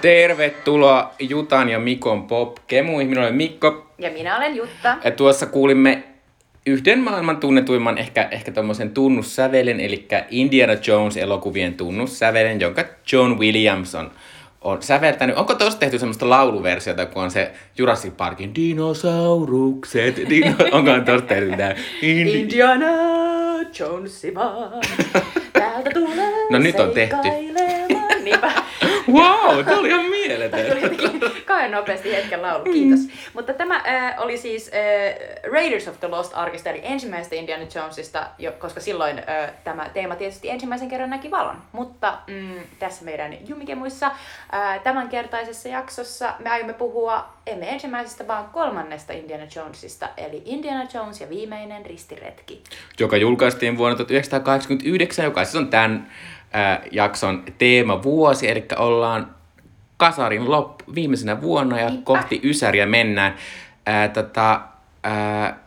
Tervetuloa Jutan ja Mikon pop kemuihin. Minä olen Mikko. Ja minä olen Jutta. Ja tuossa kuulimme yhden maailman tunnetuimman ehkä, ehkä tommosen tunnussävelen, eli Indiana Jones-elokuvien tunnussävelen, jonka John Williams on, on säveltänyt. Onko tuossa tehty semmoista lauluversiota, kun on se Jurassic Parkin dinosaurukset? Dino... Onko tuossa tehty tämä? Indi- Indiana Jonesi vaan, täältä tulee No nyt on tehty. Niinpä. Wow, tämä oli ihan mieletön. Kauhean nopeasti hetken laulu, kiitos. Mutta tämä äh, oli siis äh, Raiders of the Lost Arkista, eli ensimmäisestä Indiana Jonesista, jo, koska silloin äh, tämä teema tietysti ensimmäisen kerran näki valon. Mutta mm, tässä meidän Jumikemuissa äh, tämänkertaisessa jaksossa me aiomme puhua emme ensimmäisestä, vaan kolmannesta Indiana Jonesista, eli Indiana Jones ja viimeinen ristiretki. joka julkaistiin vuonna 1989, joka siis on tämän ää, jakson teemavuosi, eli ollaan kasarin loppu viimeisenä vuonna ja Niinpä. kohti Ysäriä mennään. Ää, tota, ää,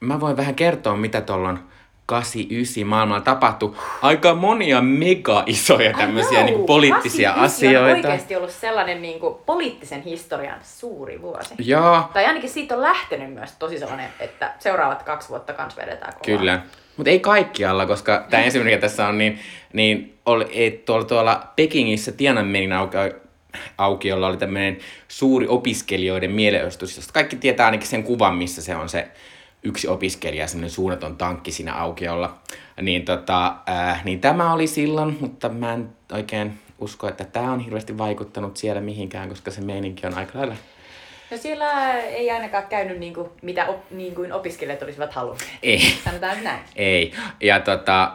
mä voin vähän kertoa, mitä tuolla on 89 maailmalla tapahtui. Aika monia mega isoja tämmöisiä Ai niinku joo, poliittisia 89 asioita. on oikeasti ollut sellainen niin kuin, poliittisen historian suuri vuosi. Joo, Tai ainakin siitä on lähtenyt myös tosi sellainen, että seuraavat kaksi vuotta kans vedetään kovaa. Kyllä. Mutta ei kaikkialla, koska tämä ensimmäinen, mikä tässä on, niin, niin oli, tuolla, tuolla Pekingissä Tiananmenin auki, aukiolla oli tämmöinen suuri opiskelijoiden mielenosoitus, josta kaikki tietää ainakin sen kuvan, missä se on se yksi opiskelija, semmoinen suunnaton tankki siinä aukiolla. Niin, tota, äh, niin tämä oli silloin, mutta mä en oikein usko, että tämä on hirveästi vaikuttanut siellä mihinkään, koska se meininki on aika lailla No siellä ei ainakaan käynyt niin kuin, mitä op, niin kuin opiskelijat olisivat halunneet. ei. Sanotaan näin. Ei. Ja tota,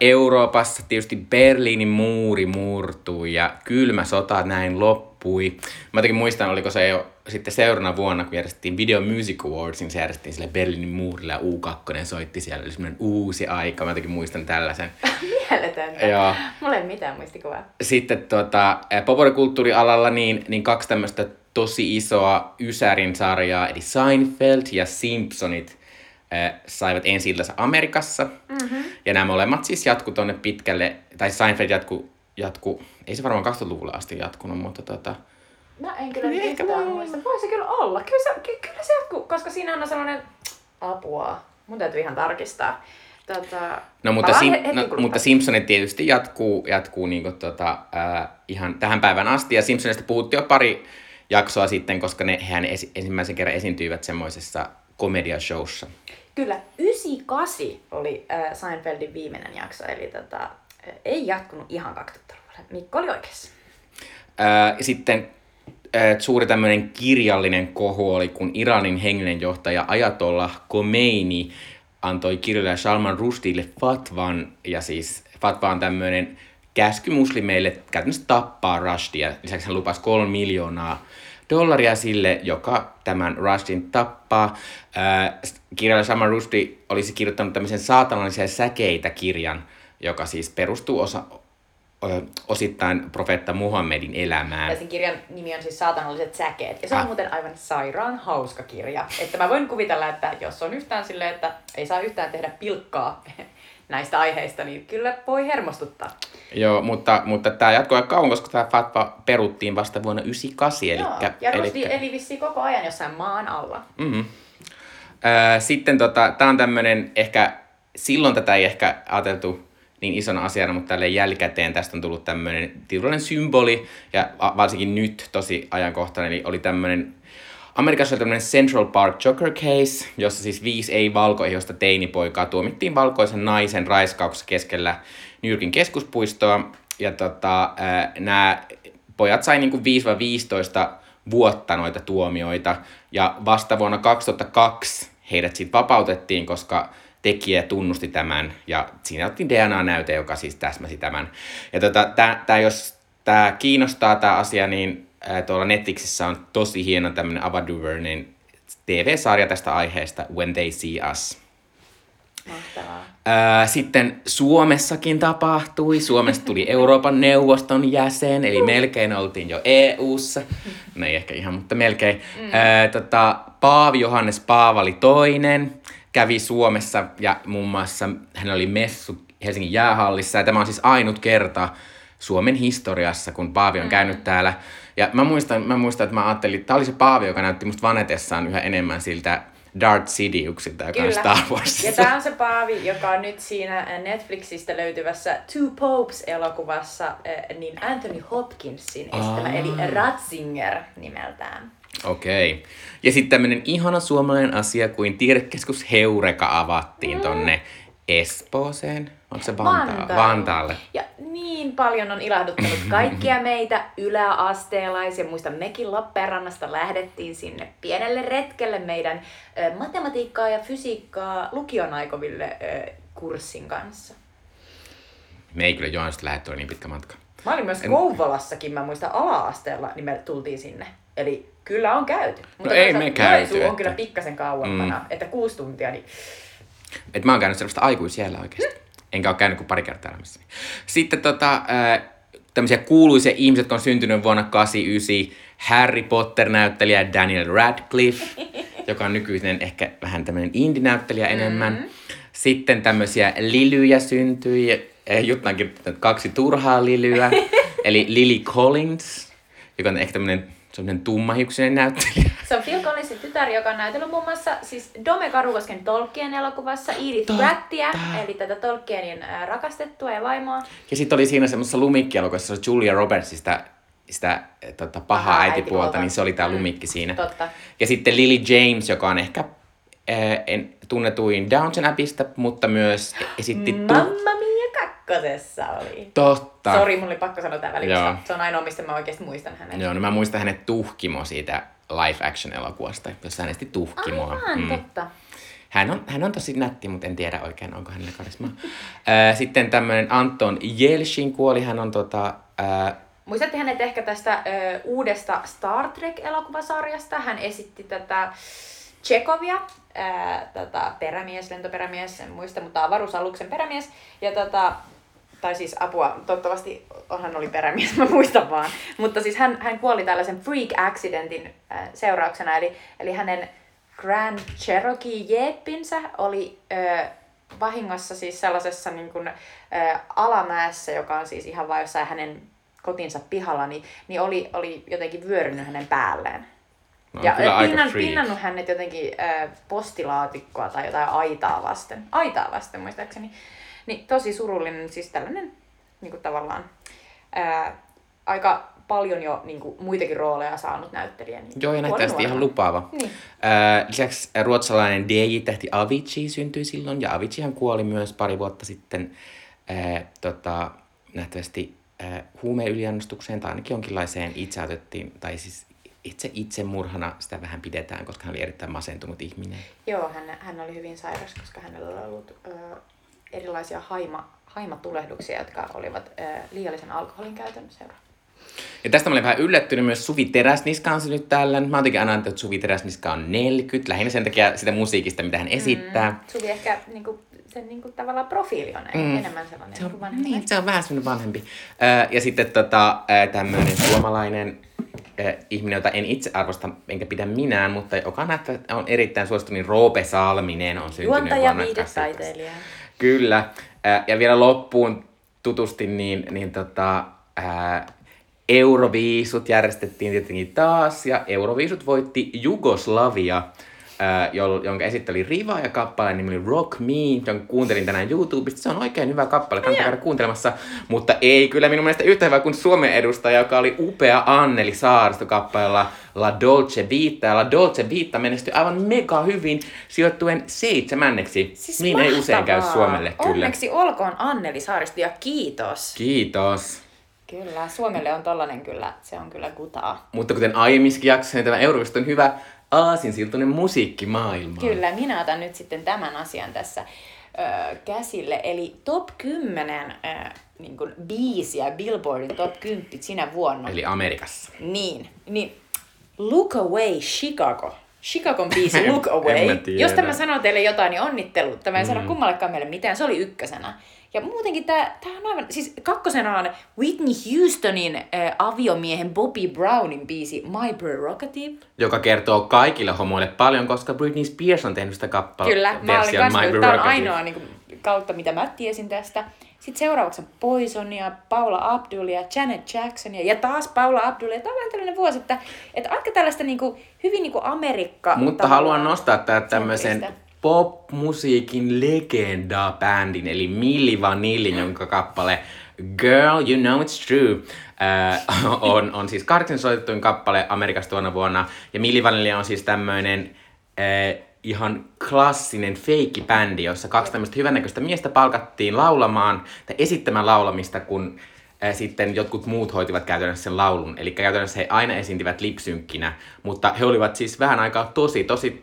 Euroopassa tietysti Berliinin muuri murtui ja kylmä sota näin loppui. Mä jotenkin muistan, oliko se jo sitten seuraavana vuonna, kun järjestettiin Video Music Awards, niin se järjestettiin sille Berliinin muurilla ja U2 soitti siellä. Oli semmoinen uusi aika. Mä jotenkin muistan tällaisen. Mieletöntä. Joo. Mulla ei mitään muistikuvaa. Sitten tota, ää, populaarikulttuurialalla niin, niin kaksi tämmöistä tosi isoa Ysärin sarjaa, eli Seinfeld ja Simpsonit, ää, saivat ensi iltansa Amerikassa. Mm-hmm. Ja nämä molemmat siis jatku tonne pitkälle, tai Seinfeld jatku, jatku ei se varmaan 2000-luvulle asti jatkunut, mutta tota, Mä en kyllä Niin, ehkä yhtään voi muista. Voisi kyllä olla. Kyllä se, ky- kyllä se jatkuu, koska siinä on sellainen apua. Mun täytyy ihan tarkistaa. Tota, No mutta, sim, no, mutta Simpsonit tietysti jatkuu, jatkuu niinku tota, ää, ihan tähän päivän asti. Ja Simpsonista puhuttiin jo pari jaksoa sitten, koska ne, hehän esi- ensimmäisen kerran esiintyivät semmoisessa komediashowssa. Kyllä, 98 oli äh, Seinfeldin viimeinen jakso, eli tota, äh, ei jatkunut ihan 2000-luvulle. Mikko oli oikeassa. Ja sitten ää, suuri tämmöinen kirjallinen kohu oli, kun Iranin hengellinen johtaja Ayatollah Khomeini antoi kirjailija Salman Rushdille fatvan, ja siis fatva on tämmöinen käsky muslimeille käytännössä tappaa Rushdia. Lisäksi hän lupasi kolme miljoonaa dollaria sille, joka tämän Rushdin tappaa. Ää, kirjailija Salman Rushdie olisi kirjoittanut tämmöisen saatanallisia säkeitä kirjan, joka siis perustuu osa, osittain profeetta Muhammedin elämään. Ja sen kirjan nimi on siis Saatanalliset säkeet. Ja se on Ah. muuten aivan sairaan hauska kirja. Että mä voin kuvitella, että jos on yhtään silleen, että ei saa yhtään tehdä pilkkaa näistä aiheista, niin kyllä voi hermostuttaa. Joo, mutta, mutta tämä jatkoi aika kauan, koska tämä fatwa peruttiin vasta vuonna 98. Joo, Elikkä, ja Rusdi elikkä- eli vissiin koko ajan jossain maan alla. Mhm. Öö, sitten tota, tämä on tämmöinen, ehkä silloin tätä ei ehkä ajateltu niin isona asiana, mutta tälle jälkikäteen tästä on tullut tämmöinen tietynlainen symboli, ja varsinkin nyt tosi ajankohtainen, eli oli tämmöinen Amerikassa oli tämmöinen Central Park Joker Case, jossa siis viisi ei-valkoihoista teinipoikaa tuomittiin valkoisen naisen raiskauksessa keskellä New Yorkin keskuspuistoa. Ja tota, nämä pojat sai niinku 5-15 vuotta noita tuomioita. Ja vasta vuonna 2002 heidät sitten vapautettiin, koska tekijä tunnusti tämän. Ja siinä otettiin DNA-näyte, joka siis täsmäsi tämän. Ja tota, tää, tää, jos tämä kiinnostaa tämä asia, niin ää, tuolla Netflixissä on tosi hieno tämmöinen Ava DuVernin TV-sarja tästä aiheesta, When They See Us. Mahtavaa. Ää, sitten Suomessakin tapahtui. Suomesta tuli Euroopan neuvoston jäsen, eli melkein oltiin jo EU-ssa. No ei ehkä ihan, mutta melkein. Ää, tota, Paavi Johannes Paavali toinen kävi Suomessa ja muun muassa hän oli messu Helsingin jäähallissa. Ja tämä on siis ainut kerta Suomen historiassa, kun Paavi on käynyt täällä. Ja mä muistan, mä muistan, että mä ajattelin, että tämä oli se Paavi, joka näytti musta vanetessaan yhä enemmän siltä Darth Sidiousilta, joka on Star Warsissa. Ja tämä on se Paavi, joka on nyt siinä Netflixistä löytyvässä Two Popes-elokuvassa niin Anthony Hopkinsin estämä, Aa. eli Ratzinger nimeltään. Okei. Okay. Ja sitten tämmöinen ihana suomalainen asia kuin tiedekeskus Heureka avattiin mm. tonne Espooseen. Onko se Vanta- Vantaalle. Vantaalle? Ja niin paljon on ilahduttanut kaikkia meitä yläasteelaisia. Muistan, mekin Lappeenrannasta lähdettiin sinne pienelle retkelle meidän ö, matematiikkaa ja fysiikkaa lukion aikoville ö, kurssin kanssa. Me ei kyllä Joensesta lähdetty, oli niin pitkä matka. Mä olin myös Kouvolassakin, mä muistan ala-asteella, niin me tultiin sinne. Eli kyllä on käyty. Mutta No ei me käyty, on että- kyllä pikkasen kauempana, mm. että kuusi tuntia, niin Et mä oon käynyt sellaista aikuisiellä oikeasti. Enkä ole käynyt kuin pari kertaa elämässäni. Sitten tota, tämmöisiä kuuluisia ihmiset, jotka on syntynyt vuonna 89. Harry Potter-näyttelijä Daniel Radcliffe, joka on nykyinen ehkä vähän tämmöinen indie-näyttelijä enemmän. Mm-hmm. Sitten tämmöisiä lilyjä syntyi. Kirjoittanut kaksi turhaa lilyä. eli Lily Collins, joka on ehkä tämmöinen semmoinen tummahiuksinen näyttelijä. Se on Phil Collinsin tytär, joka on näytellyt muun muassa siis Dome Karukosken Tolkien elokuvassa Edith Totta. Brattia, eli tätä Tolkienin rakastettua ja vaimoa. Ja sitten oli siinä semmoisessa lumikkielokuvassa Julia Robertsista sitä tota, pahaa Pahaa äitipuolta, niin se oli tämä Mm, lumikki siinä. totta. Ja sitten Lily James, joka on ehkä äh, en, tunnetuin Downton Abbeystä, mutta myös esitti... Tu- Mamma Mia kakkosessa oli. Totta. Sori, mun oli pakko sanoa tää välissä. Se on ainoa, mistä mä oikeasti muistan hänet. Joo, no mä muistan hänet Tuhkimo siitä live action elokuvasta, jossa hän esti Tuhkimoa. Aivan, Mm. totta. Hän on, hän on tosi nätti, mutta en tiedä oikein, onko hänellä karismaa. Sitten tämmöinen Anton Yelchin kuoli. Hän on tota, äh, Muistatte hänet ehkä tästä ö, uudesta Star Trek-elokuvasarjasta. Hän esitti tätä Chekovia, ää, tätä perämies, lentoperämies, en muista, mutta avaruusaluksen perämies. Ja tätä, tai siis apua, toivottavasti hän oli perämies, mä muistan vaan. Mutta siis hän, hän kuoli tällaisen freak accidentin ää, seurauksena, eli, eli hänen Grand Cherokee Jeppinsä oli ö, vahingossa siis sellaisessa niin kuin, ö, alamäessä, joka on siis ihan vain jossain hänen kotinsa pihalla, niin, niin oli, oli jotenkin vyörynyt hänen päälleen. no, ja aika pinnan, pinnannut hänet jotenkin ö, postilaatikkoa tai jotain aitaa vasten. Aitaa vasten muistaakseni. Niin tosi surullinen, siis tällainen niin kuin tavallaan ää, aika paljon jo niin kuin, muitakin rooleja saanut näyttelijä. Niin Joo, ja kuoli nähtävästi ihan lupaava. Niin. Äh, lisäksi ruotsalainen DJ-tähti Avicii syntyi silloin, ja Aviciihan kuoli myös pari vuotta sitten äh, tota, nähtävästi äh, huumeyliannostukseen tai ainakin jonkinlaiseen itse otettiin, tai siis itse itsemurhana sitä vähän pidetään, koska hän oli erittäin masentunut ihminen. Joo, hän, hän oli hyvin sairas, koska hänellä oli ollut ö, erilaisia haima, haimatulehduksia, jotka olivat ää, liiallisen alkoholin käytön seura. Ja tästä mä olin vähän yllättynyt myös Suvi Teräsniska on se nyt täällä. Mä oon aina että Suvi Teräsniska on 40, lähinnä sen takia sitä musiikista, mitä hän mm-hmm. esittää. Mm, Suvi ehkä niin kuin, sen niin kuin, tavallaan profiili on mm. enemmän sellainen se on, niinku vanhempi. Niin, se on vähän sellainen vanhempi. Ja sitten tota, tämmöinen suomalainen ihminen, jota en itse arvosta enkä pidä minään, mutta joka on, on erittäin suosittu, niin Roope Salminen on syntynyt Juontaja vuonna Kyllä. Ja vielä loppuun tutustin, niin, niin tota, ää, Euroviisut järjestettiin tietenkin taas, ja Euroviisut voitti Jugoslavia, jonka esitteli Riva ja kappaleen nimi oli Rock Me, jonka kuuntelin tänään YouTubesta. Se on oikein hyvä kappale, kannattaa käydä kuuntelemassa, mutta ei kyllä minun mielestä yhtä hyvä kuin Suomen edustaja, joka oli upea Anneli Saaristo kappaleella La Dolce Vita. Ja La Dolce Vita menestyi aivan mega hyvin sijoittuen seitsemänneksi. niin ei usein käy Siis mahtavaa. Suomelle kyllä. Onneksi olkoon Anneli Saaristo ja kiitos. Kiitos. Kyllä, Suomelle on tollanen kyllä, se on kyllä kutaa. Mutta kuten aiemmissakin jaksoissa, niin tämä Euroviisut on hyvä aasinsiltuinen musiikkimaailma. Kyllä, minä otan nyt sitten tämän asian tässä ö, käsille. Eli top 10 ö, niin kuin biisiä Billboardin top 10 sinä vuonna. Eli Amerikassa. Niin, niin Look Away Chicago. Chicagon biisi Look en Away. mä tiedä. Jos tämä sanoo teille jotain, niin onnittelut. Tämä ei Mm. sano kummallekaan meille mitään. Se oli ykkösenä. Ja muutenkin tämä, tämä on aivan... Siis kakkosena on Whitney Houstonin äh, aviomiehen Bobby Brownin biisi My Prerogative. Joka kertoo kaikille homoille paljon, koska Britney Spears on tehnyt sitä kappaletta. Kyllä, mä olin kanssa, tämä on ainoa niin kuin, kautta, mitä mä tiesin tästä. Sitten seuraavaksi on Poisonia, Paula Abdulia, Janet Jacksonia ja taas Paula Abdulia. Tämä on vähän tällainen vuosi, että, että aika tällaista niin kuin, hyvin niin kuin Amerikka. Mutta haluan nostaa tää tämmöisen pop-musiikin legenda-bändin, eli Milli Vanillin, jonka kappale Girl, You Know It's True äh, on, on siis kahdeksan soitettuin kappale Amerikasta tuona vuonna. Ja Milli Vanilli on siis tämmöinen äh, ihan klassinen feikkibändi, jossa kaksi tämmöistä hyvännäköistä miestä palkattiin laulamaan tai esittämään laulamista, kun äh, sitten jotkut muut hoitivat käytännössä sen laulun. Eli käytännössä he aina esiintivät lipsynkkinä, mutta he olivat siis vähän aikaa tosi, tosi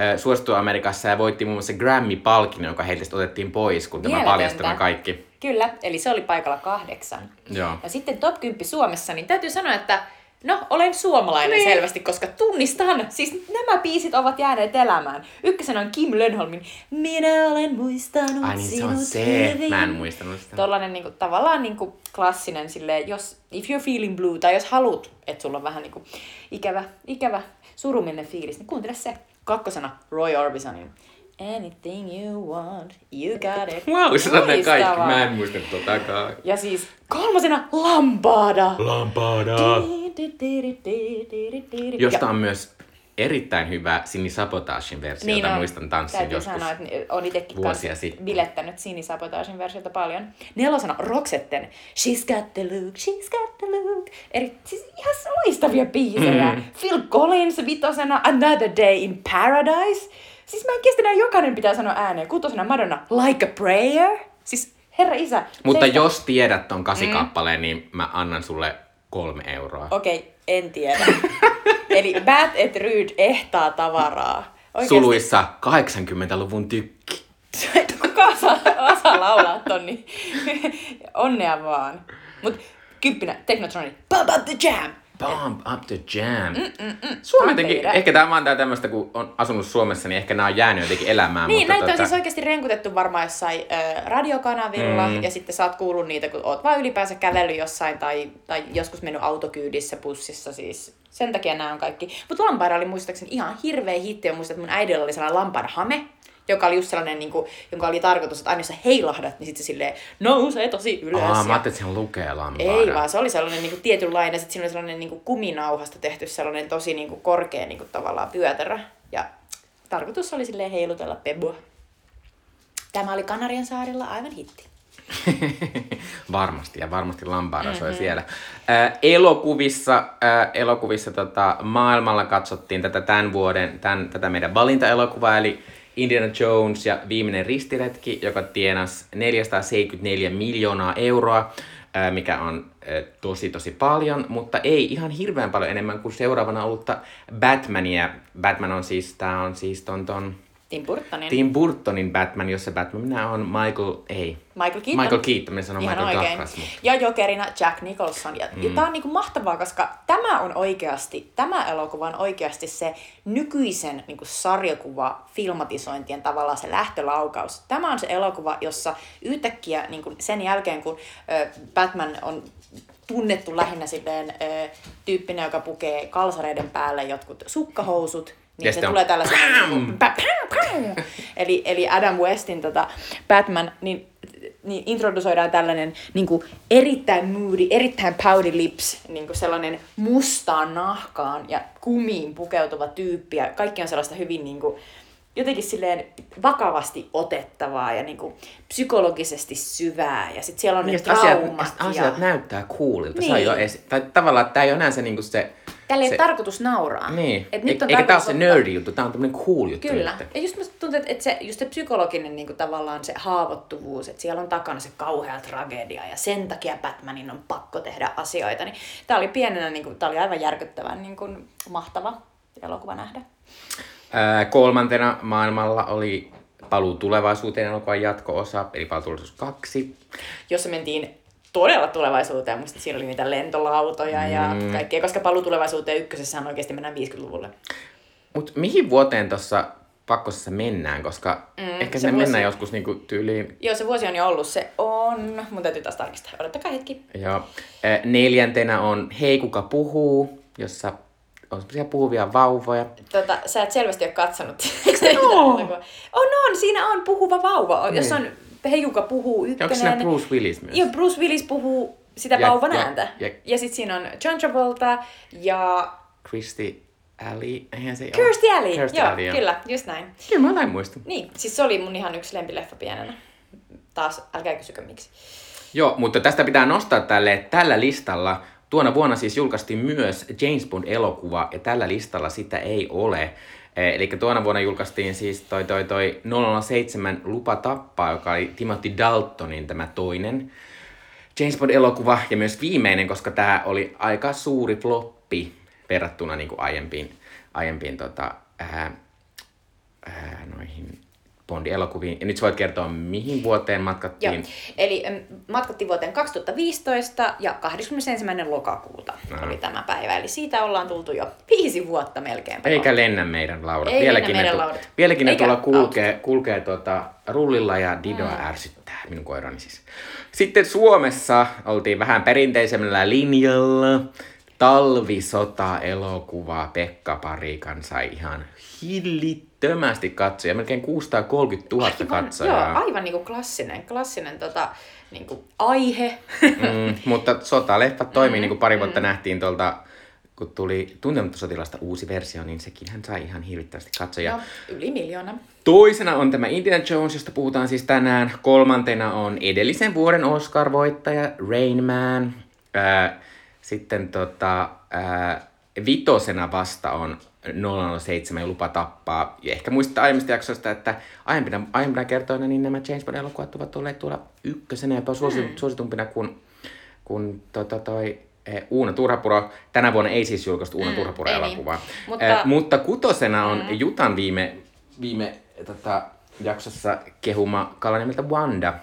äh, suosittu Amerikassa ja voitti muun muassa Grammy-palkinnon, joka heiltä otettiin pois, kun tämä paljastui kaikki. Kyllä, eli se oli paikalla kahdeksan. Joo. Ja sitten top 10 Suomessa, niin täytyy sanoa, että no, olen suomalainen niin. selvästi, koska tunnistan, siis nämä biisit ovat jääneet elämään. Ykkösenä on Kim Lönholmin Minä olen muistanut Ai niin, se sinut on se. hyvin. Mä en muistanut sitä. Tollanen niinku, tavallaan niinku klassinen silleen, jos if you're feeling blue, tai jos haluat, että sulla on vähän niinku ikävä, ikävä suruminen fiilis, niin kuuntele se. Kakkosena Roy Orbisonin Anything you want, you got it. Wow, sä ne kaikki. Mä en muista totakaan. Ja siis kolmosena Lambada. Lampada. Josta on myös erittäin hyvä Sini Sabotagein versio, niin jota on. muistan tanssin Täytyy joskus. sanoa, että on itsekin vuosia sitten. bilettänyt Sini Sabotagin versiota paljon. Nelosena Roxetten She's got the look, she's got the look. Eri, siis ihan loistavia biisejä. Mm. Phil Collins vitosena Another Day in Paradise. Siis mä en kestä jokainen pitää sanoa ääneen. Kutosena Madonna Like a Prayer. Siis herra isä. Mutta seistä- jos tiedät ton kasikappaleen, niin mä annan sulle kolme euroa. Okei, en tiedä. Eli Bad et Rude ehtaa tavaraa. Oikeesti. Suluissa 80-luvun tykki. Kuka osaa, osaa laulaa ton, niin onnea vaan. Mut kymppinä Technotroni, Pump up the jam! Bomb up the jam. Mm, Suomi jotenkin, ehkä tämä on tää tämmöistä, kun on asunut Suomessa, niin ehkä nämä on jäänyt jotenkin elämään. Niin, mutta näitä on tota, siis oikeasti renkutettu varmaan jossain ö, radiokanavilla, mm. ja sitten sä oot kuullut niitä, kun oot vaan ylipäänsä kävellyt jossain, tai, tai joskus mennyt autokyydissä, bussissa siis. Sen takia nämä on kaikki. Mutta Lampaira oli muistaakseni ihan hirveä hitti, ja muistan, että mun äidillä oli sellainen Lampaira hame, joka oli just sellainen, niin kuin, jonka oli tarkoitus, että aina jos sä heilahdat, niin sitten se silleen nousee tosi ylös. Aa, ja- mä ajattelin, että se lukee lampaada. Ei vaan, se oli sellainen niin kuin tietynlainen, sitten siinä oli sellainen niin kuin kuminauhasta tehty sellainen tosi niin kuin korkea niin kuin tavallaan pyötärä. Ja tarkoitus oli silleen heilutella pebua. Tämä oli Kanarian saarilla aivan hitti. varmasti, ja varmasti Lambada soi siellä. Äh, elokuvissa, äh, elokuvissa tota, maailmalla katsottiin tätä tämän vuoden, tämän, tätä meidän valintaelokuvaa, eli Indiana Jones ja viimeinen ristiretki, joka tienasi 474 miljoonaa euroa, mikä on tosi tosi paljon, mutta ei ihan hirveän paljon enemmän kuin seuraavana ollutta Batmania. Batman on siis, tää on siis ton, ton Tim Burtonin. Tim Burtonin Batman, jossa Batman on Michael, ei, Michael Keaton. Michael Keaton, me sanon Ihan Michael oikein. Douglas. Ja jokerina Jack Nicholson. Ja, mm. ja tää on niinku mahtavaa, koska tämä on oikeasti, tämä elokuva on oikeasti se nykyisen niinku sarjakuva filmatisointien tavallaan se lähtölaukaus. Tämä on se elokuva, jossa yhtäkkiä niinku sen jälkeen, kun ö, Batman on tunnettu lähinnä silleen ö, tyyppinen, joka pukee kalsareiden päälle jotkut sukkahousut, niin Ja se on tulee tällaisen... pam! Pä- pam, pam. eli, eli Adam Westin tota, Batman, niin, niin introdusoidaan tällainen niin kuin erittäin moody, erittäin pouty lips, niin kuin sellainen mustaan nahkaan ja kumiin pukeutuva tyyppi. Ja kaikki on sellaista hyvin niin kuin, jotenkin silleen vakavasti otettavaa ja niin kuin psykologisesti syvää. Ja sitten siellä on ne Niin, asiat, traumat. asiat ja... näyttää coolilta. Se on Niin. jo esi- tai tavallaan, että tämä ei ole enää se, niinku se, Tällä ei se ole tarkoitus nauraa. niin. Et nyt on Eikä tämä ole se nerdy juttu, tämä on tämmöinen cool juttu. Kyllä. nyt. Ja just musta tuntuu, että se, just se psykologinen niin kuin tavallaan se haavoittuvuus, että siellä on takana se kauhea tragedia ja sen takia Batmanin on pakko tehdä asioita. Niin tämä oli pienenä, niin kuin, tämä oli aivan järkyttävän niin kuin, mahtava elokuva nähdä. Ää, kolmantena maailmalla oli Paluu tulevaisuuteen elokuvan jatko-osa, eli Paluu tulevaisuus 2. Jossa mentiin todella tulevaisuuteen. Musta siinä oli niitä lentolautoja ja Mm. kaikkea, koska paluu tulevaisuuteen ykkösessä oikeasti mennään 50-luvulle. Mutta mihin vuoteen tuossa pakkosessa mennään, koska mm, ehkä se mennään joskus niinku tyyliin Joo, se vuosi on jo ollut. Se on... Mun täytyy taas tarkistaa. Odottakaa hetki. Joo. Neljäntenä on Hei kuka puhuu, jossa on semmoisia puhuvia vauvoja. Tota, sä et selvästi ole katsonut. Eikö se oo? on, on, siinä on puhuva vauva, Niin. jos on Hejuka puhuu Ja onko ykkönen. Bruce Willis myös? Ja Bruce Willis puhuu sitä Ja- vauvan ja- ääntä. ja- Ja sit siinä on John Travolta ja Christy Alley, eihän se ole. Kirstie Alley. Kirstie Joo, Alley, joo. kyllä, just näin. Kyllä mä näin muistan. Niin, siis se oli mun ihan yksi lempileffa pienenä. Taas, älkää kysykö miksi. Joo, mutta tästä pitää nostaa tälle, että tällä listalla, tuona vuonna siis julkaistiin myös James Bond-elokuva, ja tällä listalla sitä ei ole. Eli tuona vuonna julkaistiin siis toi, toi, toi 007 Lupa tappaa, joka oli Timothy Daltonin tämä toinen James Bond-elokuva, ja myös viimeinen, koska tämä oli aika suuri floppi verrattuna niin kuin aiempiin, aiempiin tota, ää, ää, noihin Bond-elokuviin. Ja nyt sä voit kertoa, mihin vuoteen matkattiin. Joo, eli matkattiin vuoteen 2015 ja 21. lokakuuta Aha. oli tämä päivä. Eli siitä ollaan tultu jo viisi vuotta melkein. Eikä lennä meidän laudat. Ei vieläkin lennä meidän ne, laudat. vieläkin ne Eikä tuolla kulkee, kulkee tuota, rullilla ja Didoa mm. ärsyttää, minun koirani siis. Sitten Suomessa oltiin vähän perinteisemmällä linjalla. Talvisota-elokuva Pekka Parikan sai ihan hillittömästi katsoja, melkein 630 000 Aivan, katsojaa. Joo, aivan niinku klassinen, klassinen tota, niinku aihe. Mm, mutta sotaleffat toimii, mm, niin kuin pari vuotta mm. nähtiin tuolta, kun tuli Tuntematta sotilasta uusi versio, niin sekin hän sai ihan hirvittävästi katsoja. no, yli miljoona. Toisena on tämä Indiana Jones, josta puhutaan siis tänään. Kolmantena on edellisen vuoden Oscar-voittaja Rain Man. Ää, sitten tota, ää, vitosena vasta on 007 ja lupa tappaa. Ja ehkä muistatte aiemmista jaksoista, että aiempina, aiempina kertoina niin nämä James Bond-elokuvat ovat olleet tuolla ykkösenä ja jopa mm. suositumpina kuin, kuin tota, toi, eh, Uuna Turhapuro. Tänä vuonna ei siis julkaistu Uuna mm, Turhapuro ei niin. elokuvaa. Mutta- Mutta, mutta kutosena on mm. Jutan viime, viime tota, jaksossa kehuma kala nimeltä Wanda.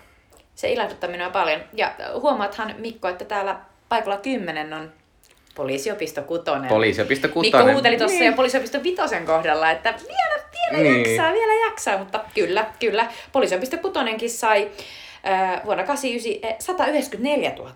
Se ilahduttaa minua paljon. Ja huomaathan Mikko, että täällä paikalla 10 on poliisiopisto kutonen. Poliisiopisto Mikko kutonen. huuteli tuossa Niin. jo poliisiopisto vitosen kohdalla, että vielä, vielä Niin. jaksaa, vielä jaksaa, mutta kyllä, kyllä. Poliisiopisto kutonenkin sai äh, vuonna 89 eh, 194 000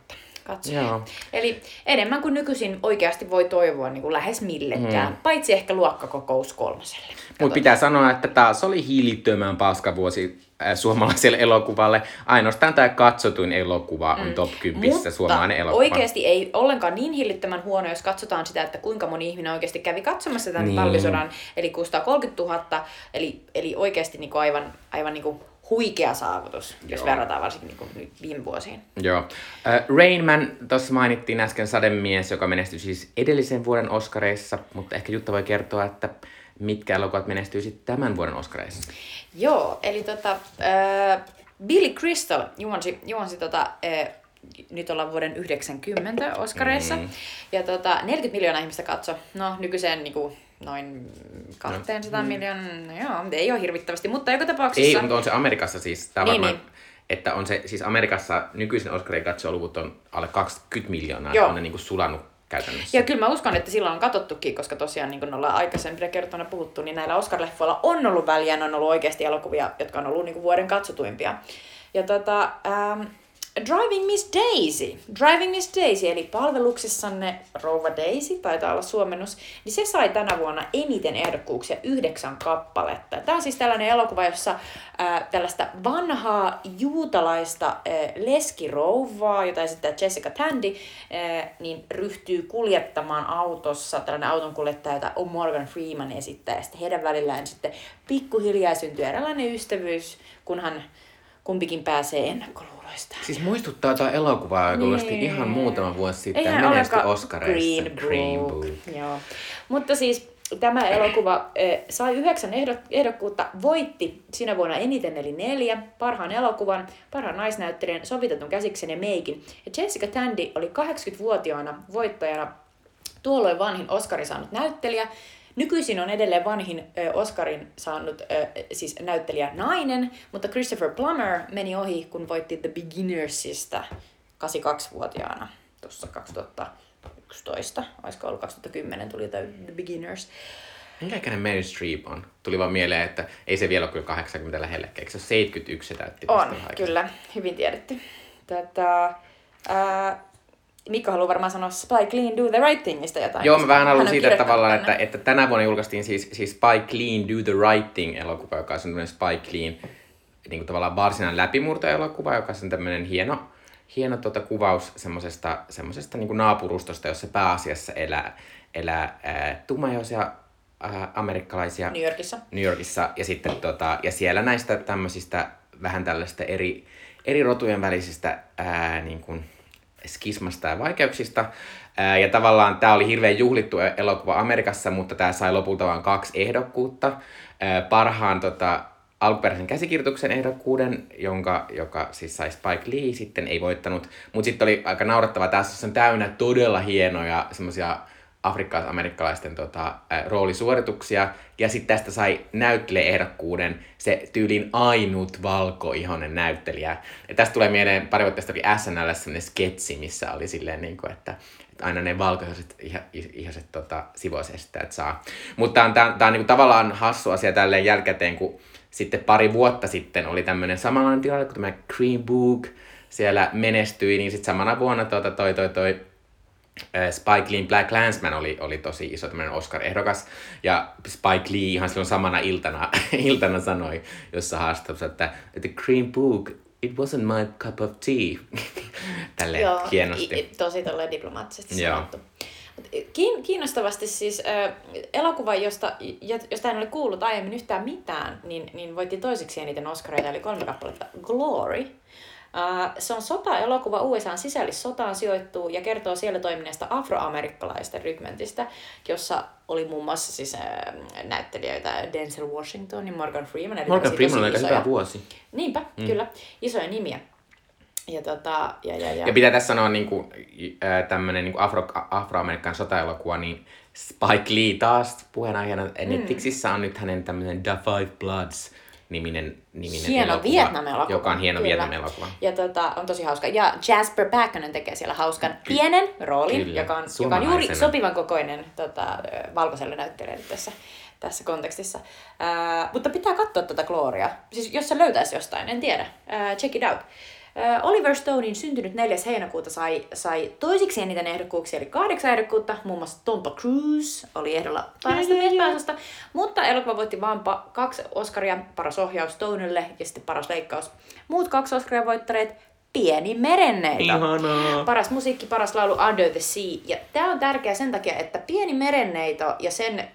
katsojaa. Joo. Eli enemmän kuin nykyisin oikeasti voi toivoa niin kuin lähes millekään, mm. paitsi ehkä luokkakokous kolmoselle. Mutta pitää sanoa, että taas oli hiilittömän paska vuosi äh, suomalaiselle elokuvalle. Ainoastaan tämä katsotuin elokuva on top 10 Mutta suomalainen elokuva. oikeasti ei ollenkaan niin hillittömän huono, jos katsotaan sitä, että kuinka moni ihminen oikeasti kävi katsomassa tämän Niin. niin. talvisodan, eli 630 000, eli, eli oikeasti niin kuin aivan, aivan niin kuin huikea saavutus, jos Joo. verrataan varsinkin niin kuin viime vuosiin. Joo. Äh, Rain Man, tuossa mainittiin äsken Sademies, joka menestyi siis edellisen vuoden Oscareissa, mutta ehkä Jutta voi kertoa, että mitkä elokuvat menestyy sitten tämän vuoden Oscareissa. Joo, eli tota, äh, Billy Crystal juonsi, juonsi tota, äh, nyt ollaan vuoden 90 Oscareissa. Mm. Ja tota, 40 miljoonaa ihmistä katso. No nykyiseen niinku, noin 200 no. miljoonaa, no joo, ei ole hirvittävästi, mutta joka tapauksessa... Ei, mutta on se Amerikassa siis, tämä Niin, varmaan, niin. että on se, siis Amerikassa nykyisen Oscarin katsojaluvut on alle 20 miljoonaa, Joo. on ne niinku sulanut käytännössä. Ja kyllä mä uskon, että silloin on katsottukin, koska tosiaan niin kuin ollaan aikaisempina kertoina puhuttu, niin näillä Oscar-leffoilla on ollut väliä, ne on ollut oikeasti elokuvia, jotka on ollut niin kuin vuoden katsotuimpia. Ja tota, ähm, Driving Miss Daisy, Driving Miss Daisy, eli palveluksessanne Rouva Daisy, taitaa olla suomennus, niin se sai tänä vuonna eniten ehdokkuuksia, yhdeksän kappaletta. Tämä on siis tällainen elokuva, jossa ää, tällaista vanhaa juutalaista ää, leskirouvaa, jota esittää Jessica Tandy, ää, niin ryhtyy kuljettamaan autossa, tällainen autonkuljettaja, jota Morgan Freeman esittää, ja sitten heidän välillään sitten pikkuhiljaa syntyy eräänlainen ystävyys, kunhan kumpikin pääsee ennakkoluuloistaan. Siis muistuttaa tuo elokuva, joka Niin. ihan muutama vuosi sitten Eihän ja menestyi ollenkaan Oscareissa. Green Book. Joo. Mutta siis tämä elokuva eh, sai yhdeksän ehdok- ehdokkuutta, voitti sinä vuonna eniten eli neljä, parhaan elokuvan, parhaan naisnäyttelijän, sovitetun käsiksen ja meikin. Ja Jessica Tandy oli 80-vuotiaana voittajana tuolloin vanhin Oscarin saanut näyttelijä. Nykyisin on edelleen vanhin ö, Oscarin saanut ö, siis näyttelijä nainen, mutta Christopher Plummer meni ohi, kun voitti The Beginnersista 82-vuotiaana tuossa 2011, olisiko ollut 2010 tuli The Beginners. Minkä ikäinen Meryl Streep on? Tuli vaan mieleen, että ei se vielä ole kyllä 80 lähellä. Eikö se ole 71 se täytti? On, kyllä, hyvin tiedetty. Tätä, ää, Mikko haluaa varmaan sanoa Spike Lee Do the Right Thingistä jotain. Joo, mä vähän hän haluan siitä tavallaan, että, että tänä vuonna julkaistiin siis, siis Spike Leein Do the Right Thing elokuva, joka on semmoinen Spike Leein niin kuin tavallaan varsinainen läpimurtoelokuva, joka on tämmöinen hieno, hieno tuota kuvaus semmoisesta, semmoisesta niin kuin naapurustosta, jossa pääasiassa elää, elää ää, tummajoisia ää, amerikkalaisia New Yorkissa. New Yorkissa ja sitten tota, ja siellä näistä tämmöisistä vähän tällaista eri, eri rotujen välisistä ää, niin kuin skismasta ja vaikeuksista. Ja tavallaan tämä oli hirveän juhlittu elokuva Amerikassa, mutta tämä sai lopulta vain kaksi ehdokkuutta. Parhaan tota, alkuperäisen käsikirjoituksen ehdokkuuden, jonka, joka siis sai Spike Lee, sitten ei voittanut. Mutta sitten oli aika naurettava, tässä on täynnä todella hienoja semmoisia afrikkalais-amerikkalaisten tota, roolisuorituksia. Ja sitten tästä sai näyttelijäehdokkuuden se tyylin ainut valkoihonen näyttelijä. Ja tästä tulee mieleen pari vuotta sitten oli SNL sellainen sketsi, missä oli silleen, niin kuin, että, että aina ne valkoiset iha, ihaset tota, sivuosestajat saa. Mutta tämä on, tää on niin kuin, tavallaan hassu asia tälleen jälkikäteen, kun sitten pari vuotta sitten oli tämmöinen samanlainen tilanne kuin tämä Green Book siellä menestyi, niin sitten samana vuonna tota, toi, toi, toi Spike Lee Black Landsman oli, oli tosi iso tämmöinen Oscar-ehdokas. Ja Spike Lee ihan silloin samana iltana, iltana sanoi jossa haastattelussa, että The Green Book, it wasn't my cup of tea. Tälleen Joo, hienosti. i- tosi tolleen diplomaattisesti Joo. sanottu. Kiin- Kiinnostavasti siis äh, elokuva, josta, jo- josta en ole kuullut aiemmin yhtään mitään, niin, niin voitti toiseksi eniten Oscareita, eli kolme kappaletta Glory. Äh, se on sota-elokuva USAn sisällissotaan sijoittuu ja kertoo siellä toimineesta afroamerikkalaisten rykmentistä, jossa oli muun muassa siis äh, näyttelijöitä Denzel Washington ja Morgan Freeman. Eli Morgan Freeman on aika hyvä vuosi. Niinpä, mm. kyllä. Isoja nimiä. Ja, tota, ja, ja, ja. Ja pitää tässä sanoa niin kuin, tämmöinen niin Afro, afroamerikan sotaelokuva, niin Spike Lee taas puheenaiheena mm. Netflixissä on nyt hänen tämmöinen The Five Bloods niminen, niminen hieno elokuva, Vietnam-elokuva. joka on hieno kyllä. Vietnam-elokuva. Ja tota, on tosi hauska. Ja Jasper Pääkkönen tekee siellä hauskan pienen roolin, Kyllä, joka on, joka on juuri sopivan kokoinen tota, valkoiselle näyttelijälle tässä, tässä kontekstissa. Ää, mutta pitää katsoa tätä Gloria. Siis jos se löytäisi jostain, en tiedä. Ää, check it out. Oliver Stonein syntynyt 4. heinäkuuta sai, sai toisiksi eniten ehdokkuuksia, eli kahdeksan ehdokkuutta. Muun muassa Tom Cruise oli ehdolla parasta miespääosasta. Mutta elokuva voitti vain pa- kaksi Oscaria, paras ohjaus Stonelle ja sitten paras leikkaus. Muut kaksi Oscaria voittaneet Pieni merenneito. Ihanaa. Paras musiikki, paras laulu Under the Sea. Ja tämä on tärkeä sen takia, että Pieni merenneito ja sen äh,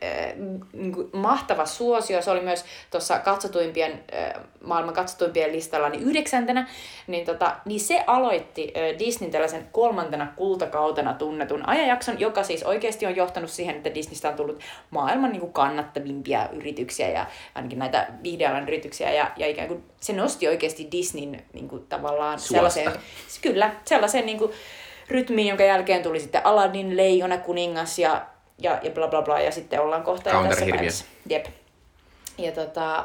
mahtava suosio, se oli myös tuossa katsotuimpien, äh, maailman katsotuimpien listalla niin yhdeksäntenä, niin, tota, niin se aloitti äh, Disneyn tällaisen kolmantena kultakautena tunnetun ajanjakson, joka siis oikeasti on johtanut siihen, että Disneystä on tullut maailman niin kuin kannattavimpia yrityksiä ja ainakin näitä viihdealan yrityksiä ja, ja ikään kuin se nosti oikeasti Disneyn niin kuin tavallaan Suosta. sellaiseen, kyllä, sellaiseen niin kuin rytmiin, jonka jälkeen tuli sitten Aladdin, Leijona, Kuningas ja, ja, ja bla bla bla ja sitten ollaan kohta jo tässä päivässä. Jep. Ja tota,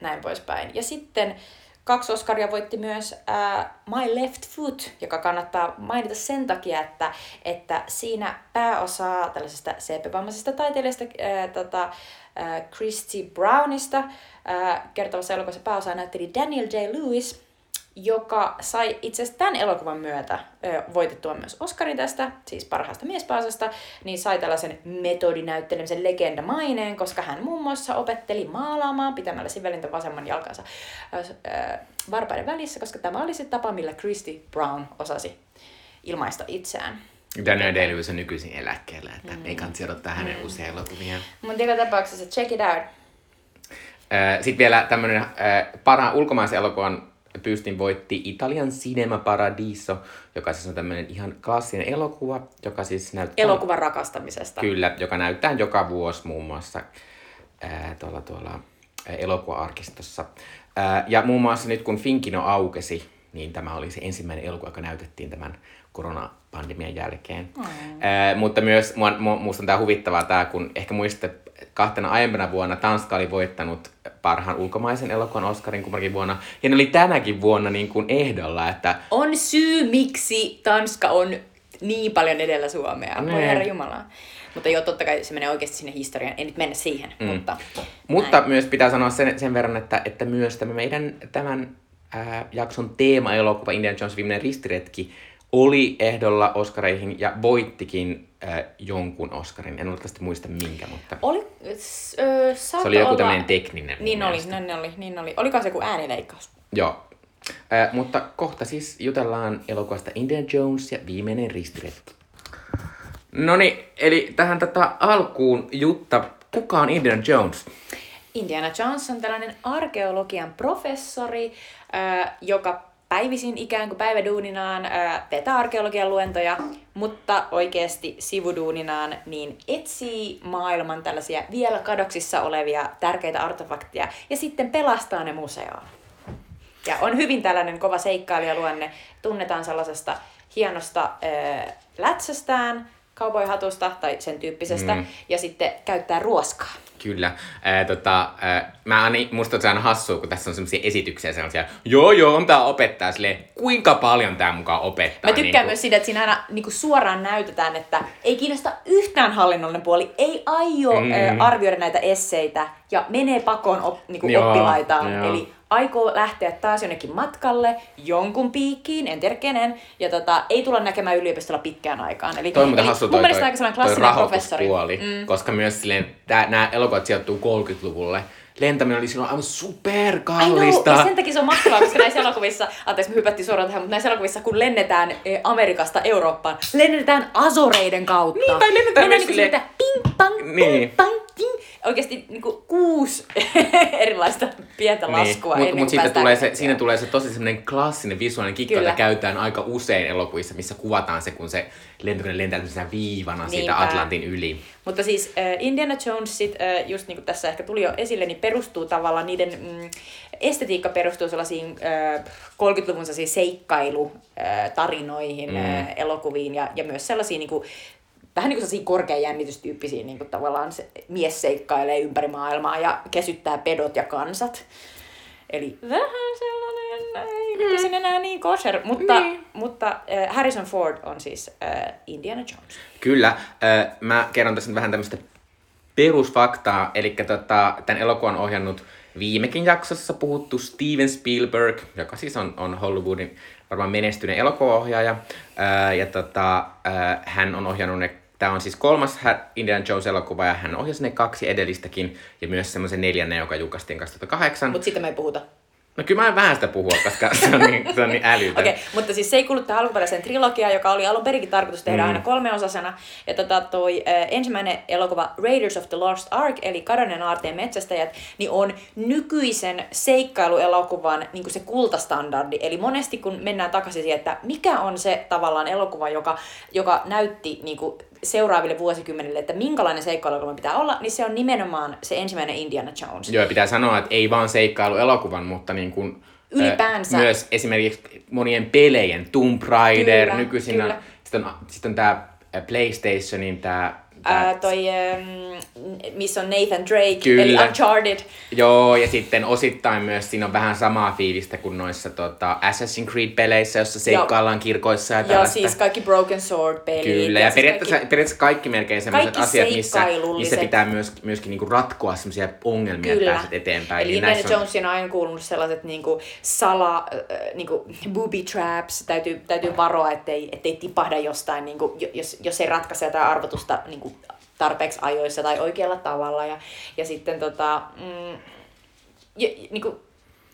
näin poispäin. Ja sitten kaksi Oscaria voitti myös äh, My Left Foot, joka kannattaa mainita sen takia, että, että siinä pääosaa tällaisesta CP-vammaisesta taiteilijasta äh, tota, äh, Christy Brownista äh, kertovassa elokuvassa pääosaa näytteli Daniel J. Lewis, joka sai itse asiassa tämän elokuvan myötä ö, voitettua myös Oscarin tästä, siis parhaasta miespääosasta, niin sai tällaisen metodinäyttelemisen legendamaineen, koska hän muun muassa opetteli maalaamaan pitämällä sivelintä vasemman jalkansa ö, varpaiden välissä, koska tämä oli se tapa, millä Christy Brown osasi ilmaista itseään. Daniel Day-Lewis on nykyisin eläkkeellä, että mm. ei kannata odottaa hänen mm. uusia elokuvia. Mutta joka tapauksessa check it out. Sitten vielä tämmöinen parhaan ulkomaisen elokuvan pyystin voitti Italian Cinema Paradiso, joka siis on tämmöinen ihan klassinen elokuva, joka siis näyttää... Elokuvan rakastamisesta. Kyllä, joka näyttää joka vuosi muun muassa ää, tuolla, tuolla elokuva-arkistossa. Ää, ja muun muassa nyt kun Finkino aukesi, niin tämä oli se ensimmäinen elokuva, joka näytettiin tämän koronapandemian jälkeen. Mm. Ää, mutta myös mua, musta on tämä huvittavaa tämä, kun ehkä muistatte kahtena aiempana vuonna Tanska oli voittanut parhaan ulkomaisen elokuvan Oscarin kummankin vuonna. Ja ne oli tänäkin vuonna niin kuin ehdolla, että On syy, miksi Tanska on niin paljon edellä Suomea. Voi herra Jumala. Mutta joo, totta kai se menee oikeasti sinne historiaan. Ei nyt mennä siihen, mm. mutta... Mutta näin. myös pitää sanoa sen, sen verran, että, että myös tämä meidän tämän ää, jakson teema-elokuva Indiana Jones viimeinen ristiretki oli ehdolla Oscareihin ja voittikin äh, jonkun Oscarin. En valitettavasti muista minkä, mutta Oli, s- ö, se oli joku tämmöinen tekninen. Niin oli, mielestä. niin oli, niin oli. Oliko se joku äänileikkaus? Joo. Äh, mutta kohta siis jutellaan elokuvasta Indiana Jones ja viimeinen ristiretki. No niin, eli tähän tätä alkuun Jutta, kuka on Indiana Jones? Indiana Jones on tällainen arkeologian professori, äh, joka päivisin ikään kuin päiväduuninaan äh, vetää arkeologian luentoja, mutta oikeasti sivuduuninaan niin etsii maailman tällaisia vielä kadoksissa olevia tärkeitä artefakteja ja sitten pelastaa ne museoon. Ja on hyvin tällainen kova seikkailijaluonne. Tunnetaan sellaisesta hienosta äh, lätsästään, cowboy-hatusta tai sen tyyppisestä, mm. ja sitten käyttää ruoskaa. Kyllä. Ää, tota, ää, mä aina, musta on aina hassua, kun tässä on sellaisia esityksiä sellaisia, joo joo, tää opettaa silleen, kuinka paljon tää mukaan opettaa. Mä tykkään niin myös siitä, että siinä aina niin kuin suoraan näytetään, että ei kiinnosta yhtään hallinnollinen puoli, ei aio Mm. mm. arvioida näitä esseitä ja menee pakoon op, niin kuin Joo, oppilaitaan. joo. Eli aikoo lähteä taas jonnekin matkalle, jonkun piikkiin, en tiedä kenen, ja tota, ei tulla näkemään yliopistolla pitkään aikaan. Eli, Toi eli hassu mun toi, mielestä toi, aika sellainen toi klassinen professori. rahoituspuoli, mm. koska myös silleen, nämä elokuvat sijoittuu 30-luvulle. Lentäminen oli silloin aivan superkallista. ja sen takia se on mahtavaa, koska näissä elokuvissa, anteeksi me hypättiin suoraan tähän, mutta näissä elokuvissa, kun lennetään eh, Amerikasta Eurooppaan, lennetään Azoreiden kautta. Niin, tai lennetään Mennään myös niinku silleen- silleen, ping, pang, Niin. ping, pang, ting. Oikeasti niinku kuusi erilaista pientä laskua. Niin, ennen mutta kuin siitä päästään tulee se, siinä tulee se tosi semmoinen klassinen visuaalinen kikka, jota Kyllä. käytetään aika usein elokuvissa, missä kuvataan se, kun se lentokone lentää tämmöisenä viivana siitä Niinpä. Atlantin yli. Mutta siis äh, Indiana Jonesit, äh, just niin kuin tässä ehkä tuli jo esille, niin perustuu tavallaan niiden mm, estetiikka perustuu sellaisiin äh, 30-luvun sellaisiin seikkailutarinoihin, Mm. mm. äh, elokuviin ja, ja myös sellaisiin niin kuin, vähän niin kuin sellaisiin korkean jännitystyyppisiin, niin kuin tavallaan se mies seikkailee ympäri maailmaa ja kesyttää pedot ja kansat. Eli vähän sellainen, ei mm. enää niin kosher, mutta, Niin. mutta äh, Harrison Ford on siis äh, Indiana Jones. Kyllä, äh, mä kerron tässä nyt vähän tämmöistä perusfaktaa, eli tota, tämän elokuvan on ohjannut viimekin jaksossa puhuttu Steven Spielberg, joka siis on, on Hollywoodin varmaan menestyneen elokuvaohjaaja, äh, ja tota, äh, hän on ohjannut ne Tämä on siis kolmas Indiana Jones-elokuva ja hän ohjasi ne kaksi edellistäkin ja myös semmoisen neljännen, joka julkaistiin 2008. Mutta siitä me ei puhuta. No kyllä mä en vähän sitä puhua, koska se on niin, se on niin älytön. Okei, okay, mutta siis se ei kuulu tähän alkuperäiseen trilogiaan, joka oli alun perinkin tarkoitus tehdä Mm. aina kolmeosasena. Ja tota, toi äh, ensimmäinen elokuva Raiders of the Lost Ark, eli Kadonnan aarteen metsästäjät, niin on nykyisen seikkailuelokuvan niin kuin se kultastandardi. Eli monesti kun mennään takaisin siihen, että mikä on se tavallaan elokuva, joka, joka näytti niin kuin seuraaville vuosikymmenille, että minkälainen seikkailuelokuva pitää olla, niin se on nimenomaan se ensimmäinen Indiana Jones. Joo, pitää sanoa, että ei vaan seikkailu elokuvan, mutta niin kuin, Ylipäänsä. Ö, myös esimerkiksi monien pelejen, Tomb Raider, Kyllä, nykyisin kyllä. on, sitten on, sit on tää ä, PlayStationin tää, Ää, tää toi, ähm, missä on Nathan Drake, Kyllä. eli Uncharted. Joo, ja sitten osittain myös siinä on vähän samaa fiilistä kuin noissa tota, Assassin's Creed-peleissä, jossa seikkaillaan kirkoissa ja Ja tällaista. siis kaikki Broken Sword-pelit. Kyllä, ja, siis periaatteessa, kaikki- periaatteessa kaikki melkein sellaiset Kaikki asiat, missä, missä pitää myös, myöskin niinku ratkoa sellaisia ongelmia, että Kyllä. pääset eteenpäin. Eli Indiana näissä on- Jonesin on aina kuulunut sellaiset niinku sala, äh, niinku booby traps, täytyy, täytyy varoa, ettei, ettei tipahda jostain, niinku, jo- jos, jos ei ratkaise jotain arvotusta niinku, tarpeeksi ajoissa tai oikealla tavalla. Ja, ja sitten tota, mm, ja, niinku,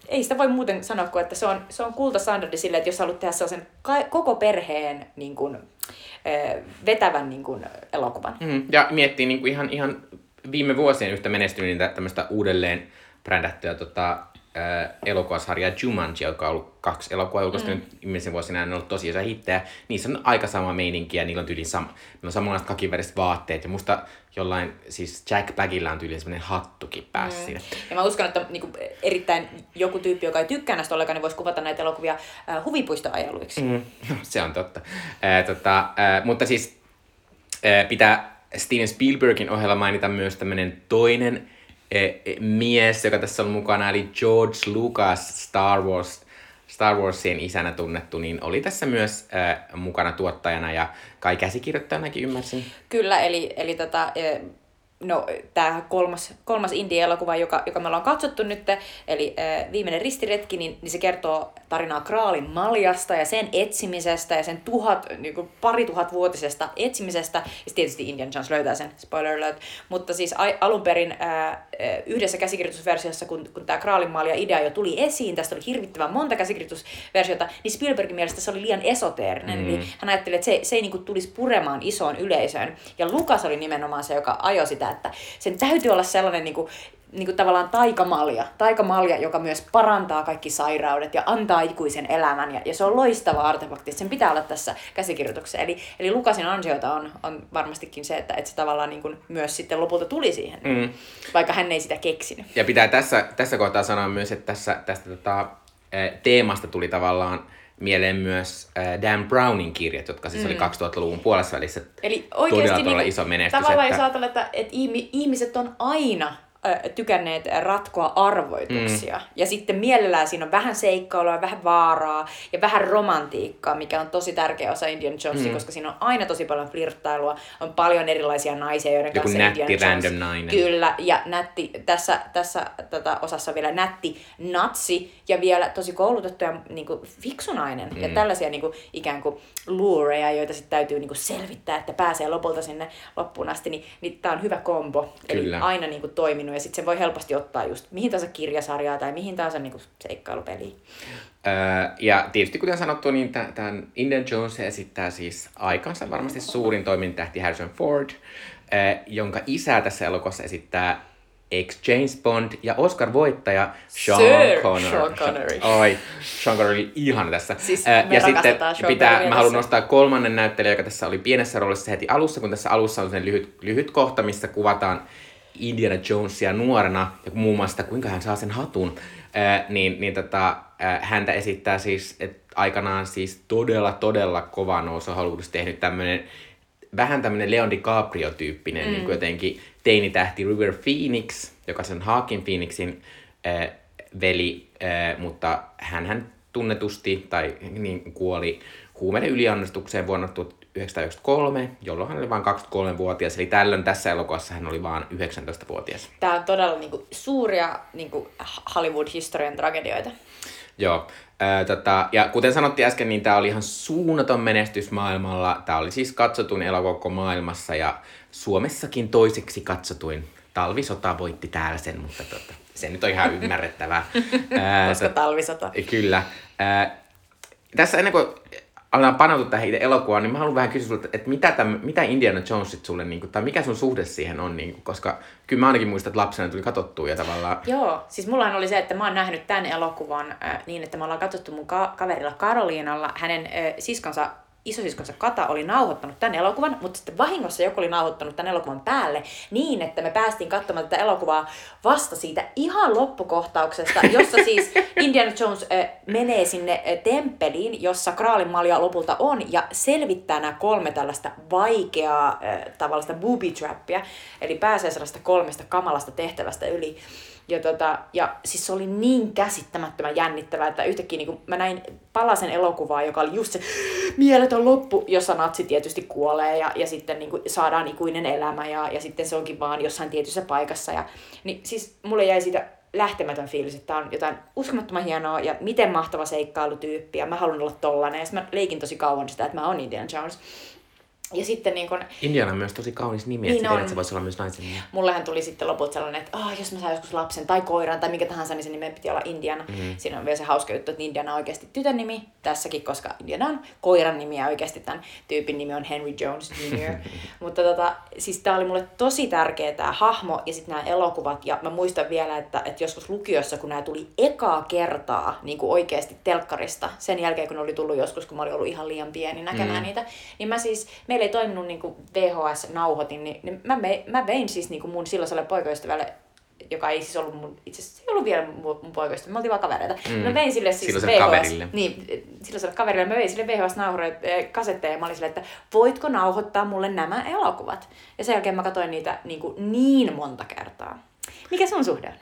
ei sitä voi muuten sanoa kuin, että se on, se on kultastandardi sille, että jos haluat tehdä sellaisen ka- koko perheen niin kuin, vetävän niin kuin, elokuvan. Mm, ja miettii niin kuin ihan, ihan viime vuosien yhtä menestynyttä tämmöistä uudelleen brändättyä tota, äh, elokuvasarjaa Jumanji, joka on ollut kaksi elokuvaa julkaistu mm. viimeisen vuosina, ne on ollut tosi iso hittejä. Niissä on aika sama meininki ja niillä on tyyliin sam- ne on samanlaiset kakiväriset vaatteet. Ja musta jollain, siis Jack Bagilla on tyyliin semmoinen hattukin päässä mm. siinä. Ja mä uskon, että niinku, erittäin joku tyyppi, joka ei tykkää näistä ollenkaan, niin voisi kuvata näitä elokuvia äh, huvipuistoajeluiksi. Mm. No, se on totta. Ää, tota, ää, mutta siis ää, pitää Steven Spielbergin ohella mainita myös tämmöinen toinen mies, joka tässä on mukana, eli George Lucas, Star Wars, Star Warsien isänä tunnettu, niin oli tässä myös ää, mukana tuottajana ja kai käsikirjoittajanakin ymmärsin. Kyllä, eli, eli tota, no, tämä kolmas, kolmas indie-elokuva, joka, joka me ollaan katsottu nyt, eli äh, Viimeinen ristiretki, niin, niin se kertoo tarinaa Kraalin maljasta ja sen etsimisestä ja sen tuhat, niin kuin pari tuhat vuotisesta etsimisestä. Ja tietysti Indian Jones löytää sen, spoiler alert. Mutta siis a, alun perin äh, yhdessä käsikirjoitusversiossa, kun, kun tämä Kraalin malja idea jo tuli esiin, tästä oli hirvittävän monta käsikirjoitusversiota, niin Spielbergin mielestä se oli liian esoteerinen. Mm. Eli hän ajatteli, että se, se ei niin kuin tulisi puremaan isoon yleisöön. Ja Lukas oli nimenomaan se, joka ajoi sitä, että sen täytyy olla sellainen niin kuin, niin kuin tavallaan taikamalja, taikamalja, joka myös parantaa kaikki sairaudet ja antaa ikuisen elämän. Ja, ja se on loistava artefakti, sen pitää olla tässä käsikirjoituksessa. Eli, eli Lukasin ansiota on, on varmastikin se, että, että se tavallaan niin kuin myös sitten lopulta tuli siihen, mm. vaikka hän ei sitä keksinyt. Ja pitää tässä, tässä kohtaa sanoa myös, että tässä, tästä tota, teemasta tuli tavallaan mieleen myös äh, Dan Brownin kirjat, jotka siis mm. oli 2000-luvun puolessa välissä Eli oikeasti todella, todella niin, iso menestys. Tavallaan että... jos ajatellaan, että, että ihmiset on aina tykänneet ratkoa arvoituksia. Mm. Ja sitten mielellään siinä on vähän seikkailua, vähän vaaraa ja vähän romantiikkaa, mikä on tosi tärkeä osa Indian Jonesia, mm. koska siinä on aina tosi paljon flirttailua, on paljon erilaisia naisia, joiden Joku kanssa nätti Indian random Jones, nainen. Kyllä, ja nätti, tässä, tässä tätä osassa vielä nätti natsi ja vielä tosi koulutettu ja niin kuin, fiksu nainen. Mm. Ja tällaisia niin kuin, ikään kuin luureja, joita sitten täytyy niin kuin, selvittää, että pääsee lopulta sinne loppuun asti, niin, niin tämä on hyvä kombo. Kyllä. Eli aina niin kuin, toiminut ja sitten se voi helposti ottaa just mihin tahansa kirjasarjaa tai mihin tahansa niin seikkailupeliin. Öö, ja tietysti kuten sanottu, niin tämän Indian Jones esittää siis aikansa varmasti suurin toimintähti Harrison Ford, jonka isä tässä elokuvassa esittää ex James Bond ja Oscar-voittaja Sean Sir Connery. Sean Connery. Oi, Sean Connery ihan tässä. Siis Ää, ja sitten pitää, mä haluan nostaa kolmannen näyttelijä, joka tässä oli pienessä roolissa heti alussa, kun tässä alussa on sen lyhyt, lyhyt kohta, missä kuvataan Indiana Jonesia nuorena, ja muun muassa kuinka hän saa sen hatun, ää, niin, niin tota, ää, häntä esittää siis, että aikanaan siis todella, todella kova nousu Hollywoodissa tehnyt tämmöinen vähän tämmöinen Leon DiCaprio-tyyppinen mm. niin kuin jotenkin teinitähti River Phoenix, joka on Haakin Phoenixin äh, veli, äh, mutta hän tunnetusti tai niin kuoli huumeiden yliannostukseen vuonna 1993, jolloin hän oli vain 23-vuotias, eli tällöin tässä elokuvassa hän oli vain 19-vuotias. Tämä on todella niin kuin, suuria niin kuin Hollywood-historian tragedioita. Joo, Ää, tota, ja kuten sanottiin äsken, niin tämä oli ihan suunnaton menestys maailmalla. Tämä oli siis katsotuin elokuva maailmassa ja Suomessakin toiseksi katsotuin. Talvisota voitti täällä sen, mutta tota, se nyt on ihan ymmärrettävää. Ää, Koska talvisota. Kyllä. Ää, tässä ennen kuin aletaan paneutua tähän itse elokuvaan, niin mä haluan vähän kysyä sulta, että mitä, täm, mitä Indiana Jonesit sulle, niin kuin, tai mikä sun suhde siihen on, niin kuin, koska kyllä mä ainakin muistan, että lapsena tuli katsottua ja tavallaan... Joo, siis mullahan oli se, että mä oon nähnyt tämän elokuvan äh, niin, että me ollaan katsottu mun ka- kaverilla Karoliinalla hänen äh, siskonsa isosiskonsa Kata oli nauhoittanut tämän elokuvan, mutta sitten vahingossa joku oli nauhoittanut tämän elokuvan päälle niin, että me päästiin katsomaan tätä elokuvaa vasta siitä ihan loppukohtauksesta, jossa siis Indiana Jones äh, menee sinne äh, temppeliin, jossa Kraalin malja lopulta on, ja selvittää nämä kolme tällaista vaikeaa äh, tavallista booby trappia, eli pääsee sellaista kolmesta kamalasta tehtävästä yli. Ja, tota, ja siis se oli niin käsittämättömän jännittävää, että yhtäkkiä niin mä näin palasen elokuvaa, joka oli just se mieletön loppu, jossa natsi tietysti kuolee ja, ja sitten niin saadaan ikuinen elämä ja, ja sitten se onkin vaan jossain tietyssä paikassa. Ja, niin siis mulle jäi siitä lähtemätön fiilis, että tämä on jotain uskomattoman hienoa ja miten mahtava seikkailutyyppi ja mä haluan olla tollanen. Ja mä leikin tosi kauan sitä, että mä oon Indiana Jones. Ja sitten niin kun... Indiana on myös tosi kaunis nimi, niin että että se voisi olla myös naisen nimi. Mullehan tuli sitten lopulta sellainen, että oh, jos mä saan joskus lapsen tai koiran tai mikä tahansa, niin se nimen piti olla Indiana. Mm-hmm. Siinä on vielä se hauska juttu, että Indiana on oikeasti tytön nimi tässäkin, koska Indiana on koiran nimi ja oikeasti tämän tyypin nimi on Henry Jones Jr. Mutta tota, siis tää oli mulle tosi tärkeä tämä hahmo ja sitten nämä elokuvat. Ja mä muistan vielä, että, että joskus lukiossa, kun nämä tuli ekaa kertaa niin kuin oikeasti telkkarista, sen jälkeen kun ne oli tullut joskus, kun mä olin ollut ihan liian pieni näkemään mm-hmm. niitä, niin mä siis, me meillä ei toiminut niin VHS-nauhoitin, niin, niin mä, me, mä vein siis niin mun silloiselle poikaystävälle joka ei siis ollut mun, itse asiassa ei ollut vielä mun, mun poikaystävä, me oltiin vaan kavereita. Mm. Mä vein sille siis VHS, kaverille. Niin, silloiselle kaverille mä vein sille VHS-kasetteja ja mä olin sille, että voitko nauhoittaa mulle nämä elokuvat? Ja sen jälkeen mä katsoin niitä niin, kuin niin monta kertaa. Mikä sun suhde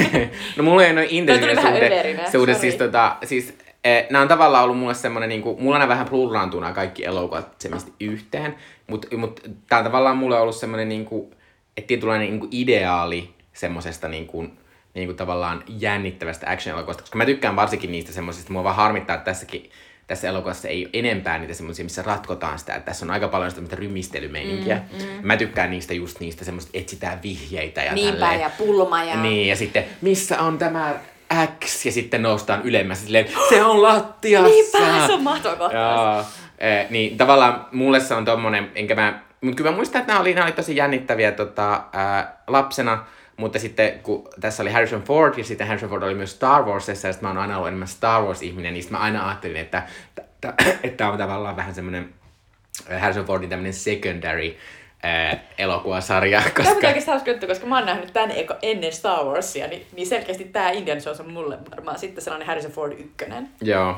no mulla ei ole intensiivinen suhde. suhde siis, tota, siis Eh, nämä on tavallaan ollut mulle semmoinen, niin kuin, mulla on vähän plurraantunut kaikki elokuvat semmoisesti yhteen, mutta mut, tämä on tavallaan mulle ollut semmoinen niin kuin, että tietynlainen niin kuin ideaali semmoisesta niin kuin, niin kuin tavallaan jännittävästä action-elokuvasta, koska mä tykkään varsinkin niistä semmoisista, mua vaan harmittaa, että tässäkin tässä elokuvassa ei ole enempää niitä semmoisia, missä ratkotaan sitä, että tässä on aika paljon sitä rymistelymeininkiä. Mm, mm. Mä tykkään niistä just niistä semmoista, etsitään vihjeitä ja Niinpä, tälleen. ja pulma ja... Niin, ja sitten missä on tämä X, ja sitten noustaan ylemmäs silleen, se on lattiassa. Niinpä, se on mahtava kohtaus. Eh, niin tavallaan mulle se on tommonen, enkä mä, mutta kyllä mä muistan, että nämä oli, nämä oli tosi jännittäviä tota, ää, lapsena, mutta sitten kun tässä oli Harrison Ford ja sitten Harrison Ford oli myös Star Warsissa ja sitten mä oon aina ollut enemmän Star Wars-ihminen, niin sitten mä aina ajattelin, että että on tavallaan vähän semmoinen Harrison Fordin tämmöinen secondary ää, elokuvasarja. Koska... Tämä on oikeastaan hauska juttu, koska mä oon nähnyt eko, ennen Star Warsia, niin, niin selkeästi tämä Indian Jones on mulle varmaan sitten sellainen Harrison Ford ykkönen. Joo,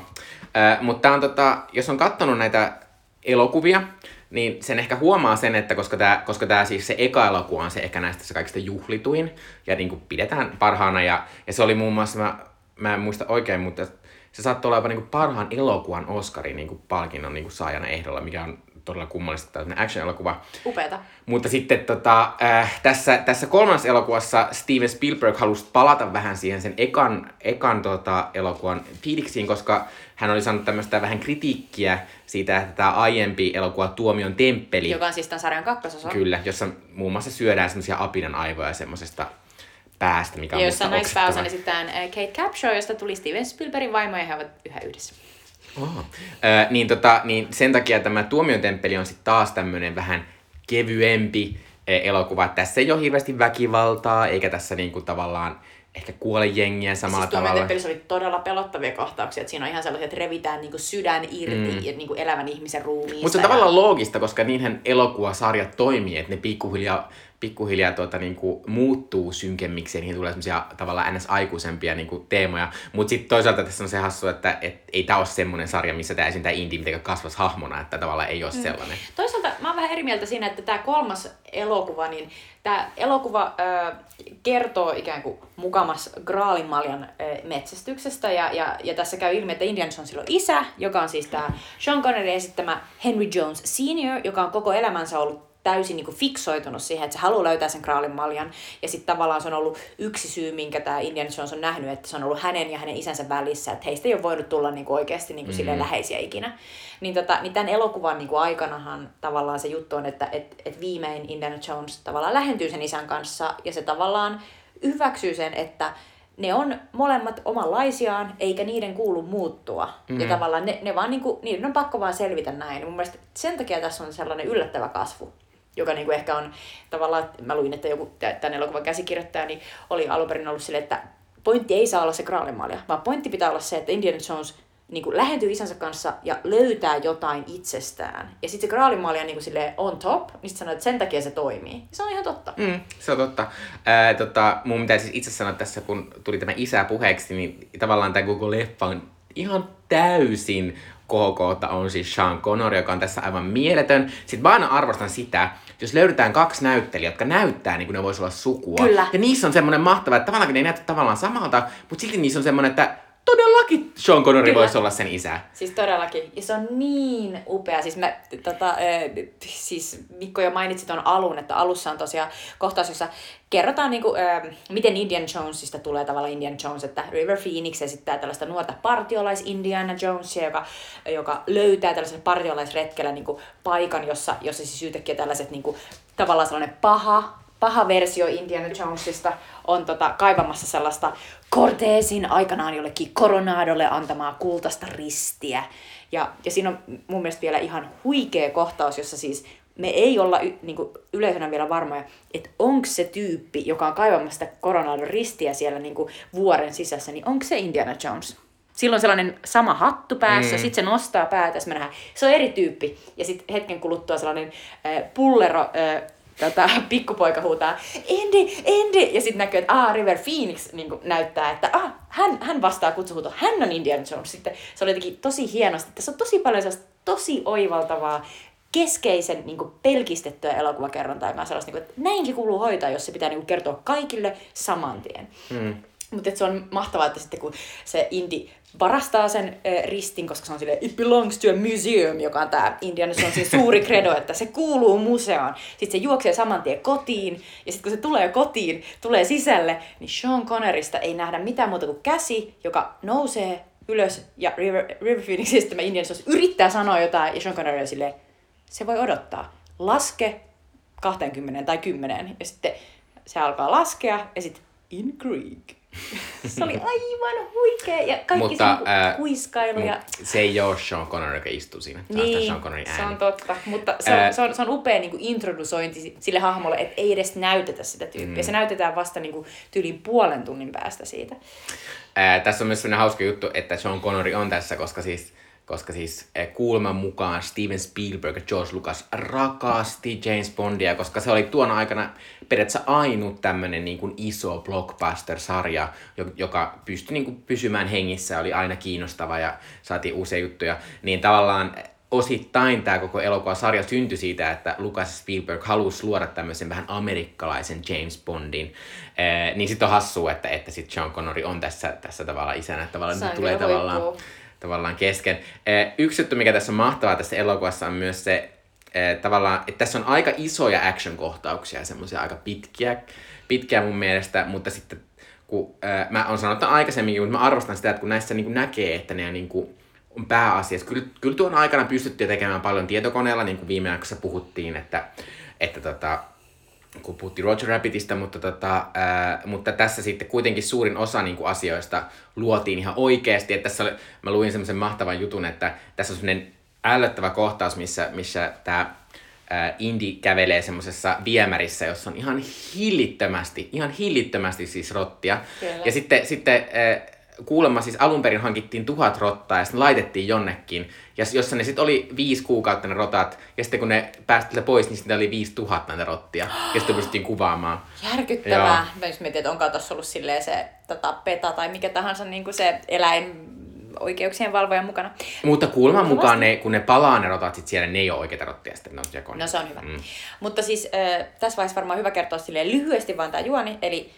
äh, mutta on tota, jos on katsonut näitä elokuvia, niin sen ehkä huomaa sen, että koska tämä koska tää siis se eka elokuva on se ehkä näistä se kaikista juhlituin ja niin kuin pidetään parhaana ja, ja se oli muun muassa, mä, mä en muista oikein, mutta se saattoi olla jopa niin kuin parhaan elokuvan Oscarin niin kuin palkinnon niin kuin saajana ehdolla, mikä on todella kummallista tällainen action-elokuva. Upeeta. Mutta sitten tota, äh, tässä, tässä kolmannessa elokuvassa Steven Spielberg halusi palata vähän siihen sen ekan, ekan tota, elokuvan fiiliksiin, koska hän oli saanut tämmöistä vähän kritiikkiä siitä, että tämä aiempi elokuva Tuomion temppeli. Joka on siis tämän sarjan kakkososa. Kyllä, jossa muun muassa syödään semmoisia apinan aivoja semmoisesta päästä, mikä on Ja jossa naispääosan esitetään Kate Capshaw, josta tuli Steven Spielbergin vaimo ja he ovat yhä yhdessä. Oh. Ö, niin, tota, niin sen takia tämä Tuomion temppeli on sitten taas tämmöinen vähän kevyempi elokuva. Tässä ei ole hirveästi väkivaltaa, eikä tässä niinku tavallaan ehkä kuole jengiä samalla siis tavalla. Siis oli todella pelottavia kohtauksia, että siinä on ihan sellaisia, että revitään niinku sydän irti mm. ja niinku elävän ihmisen ruumiista. Mutta se on ja... tavallaan loogista, koska niinhän elokuvasarjat toimii, että ne pikkuhiljaa pikkuhiljaa tuota, niin kuin, muuttuu synkemmiksi ja niihin tulee semmoisia tavallaan ns. aikuisempia niin kuin, teemoja. Mutta sitten toisaalta tässä on se hassu, että et, ei tämä ole semmoinen sarja, missä tämä esiintää Inti mitenkään kasvas hahmona, että tavallaan ei ole mm. sellainen. Toisaalta mä oon vähän eri mieltä siinä, että tämä kolmas elokuva, niin tämä elokuva ö, kertoo ikään kuin mukamas Graalinmaljan ö, metsästyksestä ja, ja, ja tässä käy ilmi, että Jonesilla on isä, joka on siis tämä Sean Connery esittämä Henry Jones Senior, joka on koko elämänsä ollut täysin niin kuin fiksoitunut siihen, että se haluaa löytää sen kraalin maljan. Ja sitten tavallaan se on ollut yksi syy, minkä tämä Indiana Jones on nähnyt, että se on ollut hänen ja hänen isänsä välissä, että heistä ei ole voinut tulla niin kuin oikeasti niin kuin mm-hmm. läheisiä ikinä. Niin, tota, niin tämän elokuvan niin kuin aikanahan tavallaan se juttu on, että et, et viimein Indiana Jones tavallaan lähentyy sen isän kanssa ja se tavallaan hyväksyy sen, että ne on molemmat omanlaisiaan, eikä niiden kuulu muuttua. Mm-hmm. Ja tavallaan ne, ne vaan niinku, niiden on pakko vaan selvitä näin. Mun mielestä sen takia tässä on sellainen yllättävä kasvu joka niin kuin ehkä on tavallaan, mä luin, että joku tämän elokuvan käsikirjoittaja niin oli alun perin ollut sille, että pointti ei saa olla se graalimaalia, vaan pointti pitää olla se, että Indiana Jones niin kuin lähentyy isänsä kanssa ja löytää jotain itsestään. Ja sitten se graalimaali on niin kuin on top, niin sitten sanoo, että sen takia se toimii. Se on ihan totta. Mm, se on totta. Ää, tota, mun pitää siis itse sanoa tässä, kun tuli tämä isä puheeksi, niin tavallaan tämä koko leffa on ihan täysin kohokohta on siis Sean Connery, joka on tässä aivan mieletön. Sitten mä aina arvostan sitä, jos löydetään kaksi näyttelijää, jotka näyttää niin kuin ne voisi olla sukua. Kyllä. Ja niissä on semmoinen mahtava, että tavallaan ne ei näytä tavallaan samalta, mutta silti niissä on semmoinen, että todellakin Sean Connery Kyllä. voisi olla sen isä. Siis todellakin. Ja se on niin upea. Siis, mä, tota, äh, siis Mikko jo mainitsi tuon alun, että alussa on tosiaan kohtaus, jossa kerrotaan, niin kuin, äh, miten Indian Jonesista tulee tavallaan Indian Jones, että River Phoenix esittää tällaista nuorta partiolais Indiana Jonesia, joka, joka löytää tällaisella partiolaisretkellä niin kuin, paikan, jossa, jossa siis yhtäkkiä tällaiset niin kuin, tavallaan sellainen paha, paha versio Indiana Jonesista on tota, kaivamassa sellaista Cortesin aikanaan jollekin Coronadolle antamaa kultaista ristiä. Ja, ja siinä on mun mielestä vielä ihan huikea kohtaus, jossa siis me ei olla y, niin kuin yleisönä vielä varmoja, että onko se tyyppi, joka on kaivamassa sitä Coronadon ristiä siellä niin kuin vuoren sisässä, niin onko se Indiana Jones? Silloin sellainen sama hattu päässä, mm. sitten se nostaa päätä, me nähdään, se on eri tyyppi. Ja sitten hetken kuluttua sellainen äh, pullero äh, tota, pikkupoika huutaa, Andy, Andy! Ja sitten näkyy, että ah, River Phoenix niin näyttää, että ah, hän, hän vastaa kutsuhuuto, hän on Indiana Jones. Sitten se oli jotenkin tosi hienosti. Tässä on tosi paljon sellaista tosi oivaltavaa, keskeisen niin kuin, pelkistettyä elokuvakerrontaa, joka on sellaista, niin kuin, että näinkin kuuluu hoitaa, jos se pitää niin kuin, kertoa kaikille saman tien. Mm. Mutta se on mahtavaa, että sitten kun se Indi varastaa sen ristin, koska se on silleen, it belongs to a museum, joka on tämä Indiana Jonesin suuri credo, että se kuuluu museoon. Sitten se juoksee saman tien kotiin, ja sitten kun se tulee kotiin, tulee sisälle, niin Sean Connerista ei nähdä mitään muuta kuin käsi, joka nousee ylös, ja River, River Phoenixista tämä Indiana Jones yrittää sanoa jotain, ja Sean Connery on silleen, se voi odottaa. Laske 20 tai 10, ja sitten se alkaa laskea, ja sitten in Greek. Se oli aivan huikea ja kaikki Mutta, se ää, kuiskailu ja... Se ei ole Sean Connery, joka istuu siinä. Se on Niin, Sean Connerin se ääni. on totta. Mutta se on, Ää, se on, se on upea niin kuin introdusointi sille hahmolle, että ei edes näytetä sitä tyyppiä. Mm. Se näytetään vasta niin kuin, tyyliin puolen tunnin päästä siitä. Ää, tässä on myös sellainen hauska juttu, että Sean Connery on tässä, koska siis, koska siis ää, kuuleman mukaan Steven Spielberg ja George Lucas rakasti James Bondia, koska se oli tuona aikana periaatteessa ainut tämmöinen niin kuin iso blockbuster-sarja, jo- joka pystyi niin kuin pysymään hengissä, oli aina kiinnostava ja saatiin uusia juttuja. Niin tavallaan osittain tämä koko elokuvasarja syntyi siitä, että Lucas Spielberg halusi luoda tämmöisen vähän amerikkalaisen James Bondin. Ee, niin sitten on hassua, että, että sit Sean Connery on tässä, tässä tavallaan isänä, tavallaan tulee tavallaan, huippua. Tavallaan kesken. Yksi juttu, mikä tässä on mahtavaa tässä elokuvassa on myös se, tavallaan, että tässä on aika isoja action-kohtauksia, semmoisia aika pitkiä, pitkiä mun mielestä, mutta sitten kun ää, mä oon sanonut tämän aikaisemminkin, mutta mä arvostan sitä, että kun näissä niin näkee, että ne on niin kuin, on pääasiassa. Kyllä, kyllä tuon aikana pystyttiin tekemään paljon tietokoneella, niin kuin viime aikoina puhuttiin, että, että tota, kun puhuttiin Roger Rabbitista, mutta, tota, ää, mutta tässä sitten kuitenkin suurin osa niin kuin asioista luotiin ihan oikeasti. Että tässä oli, mä luin semmoisen mahtavan jutun, että tässä on semmoinen ällöttävä kohtaus, missä, missä tämä Indi kävelee semmoisessa viemärissä, jossa on ihan hillittömästi, ihan hillittömästi siis rottia. Kyllä. Ja sitten, sitten äh, kuulemma siis alun perin hankittiin tuhat rottaa ja sitten laitettiin jonnekin, ja jossa ne sitten oli viisi kuukautta ne rotat, ja sitten kun ne päästiin pois, niin sitten oli viisi tuhat näitä rottia, ja sitten pystyttiin kuvaamaan. Järkyttävää. Mä just mietin, että onko tuossa ollut silleen se tota, PETA tai mikä tahansa niin kuin se eläin oikeuksien valvoja mukana. Mutta kuuleman mukaan ne, kun ne palaa ne rotat sit siellä, ne ei ole oikeita rottia, sitten ne on. No se on hyvä. Mm. Mutta siis äh, tässä vaiheessa varmaan hyvä kertoa silleen lyhyesti vaan tämä juoni. Eli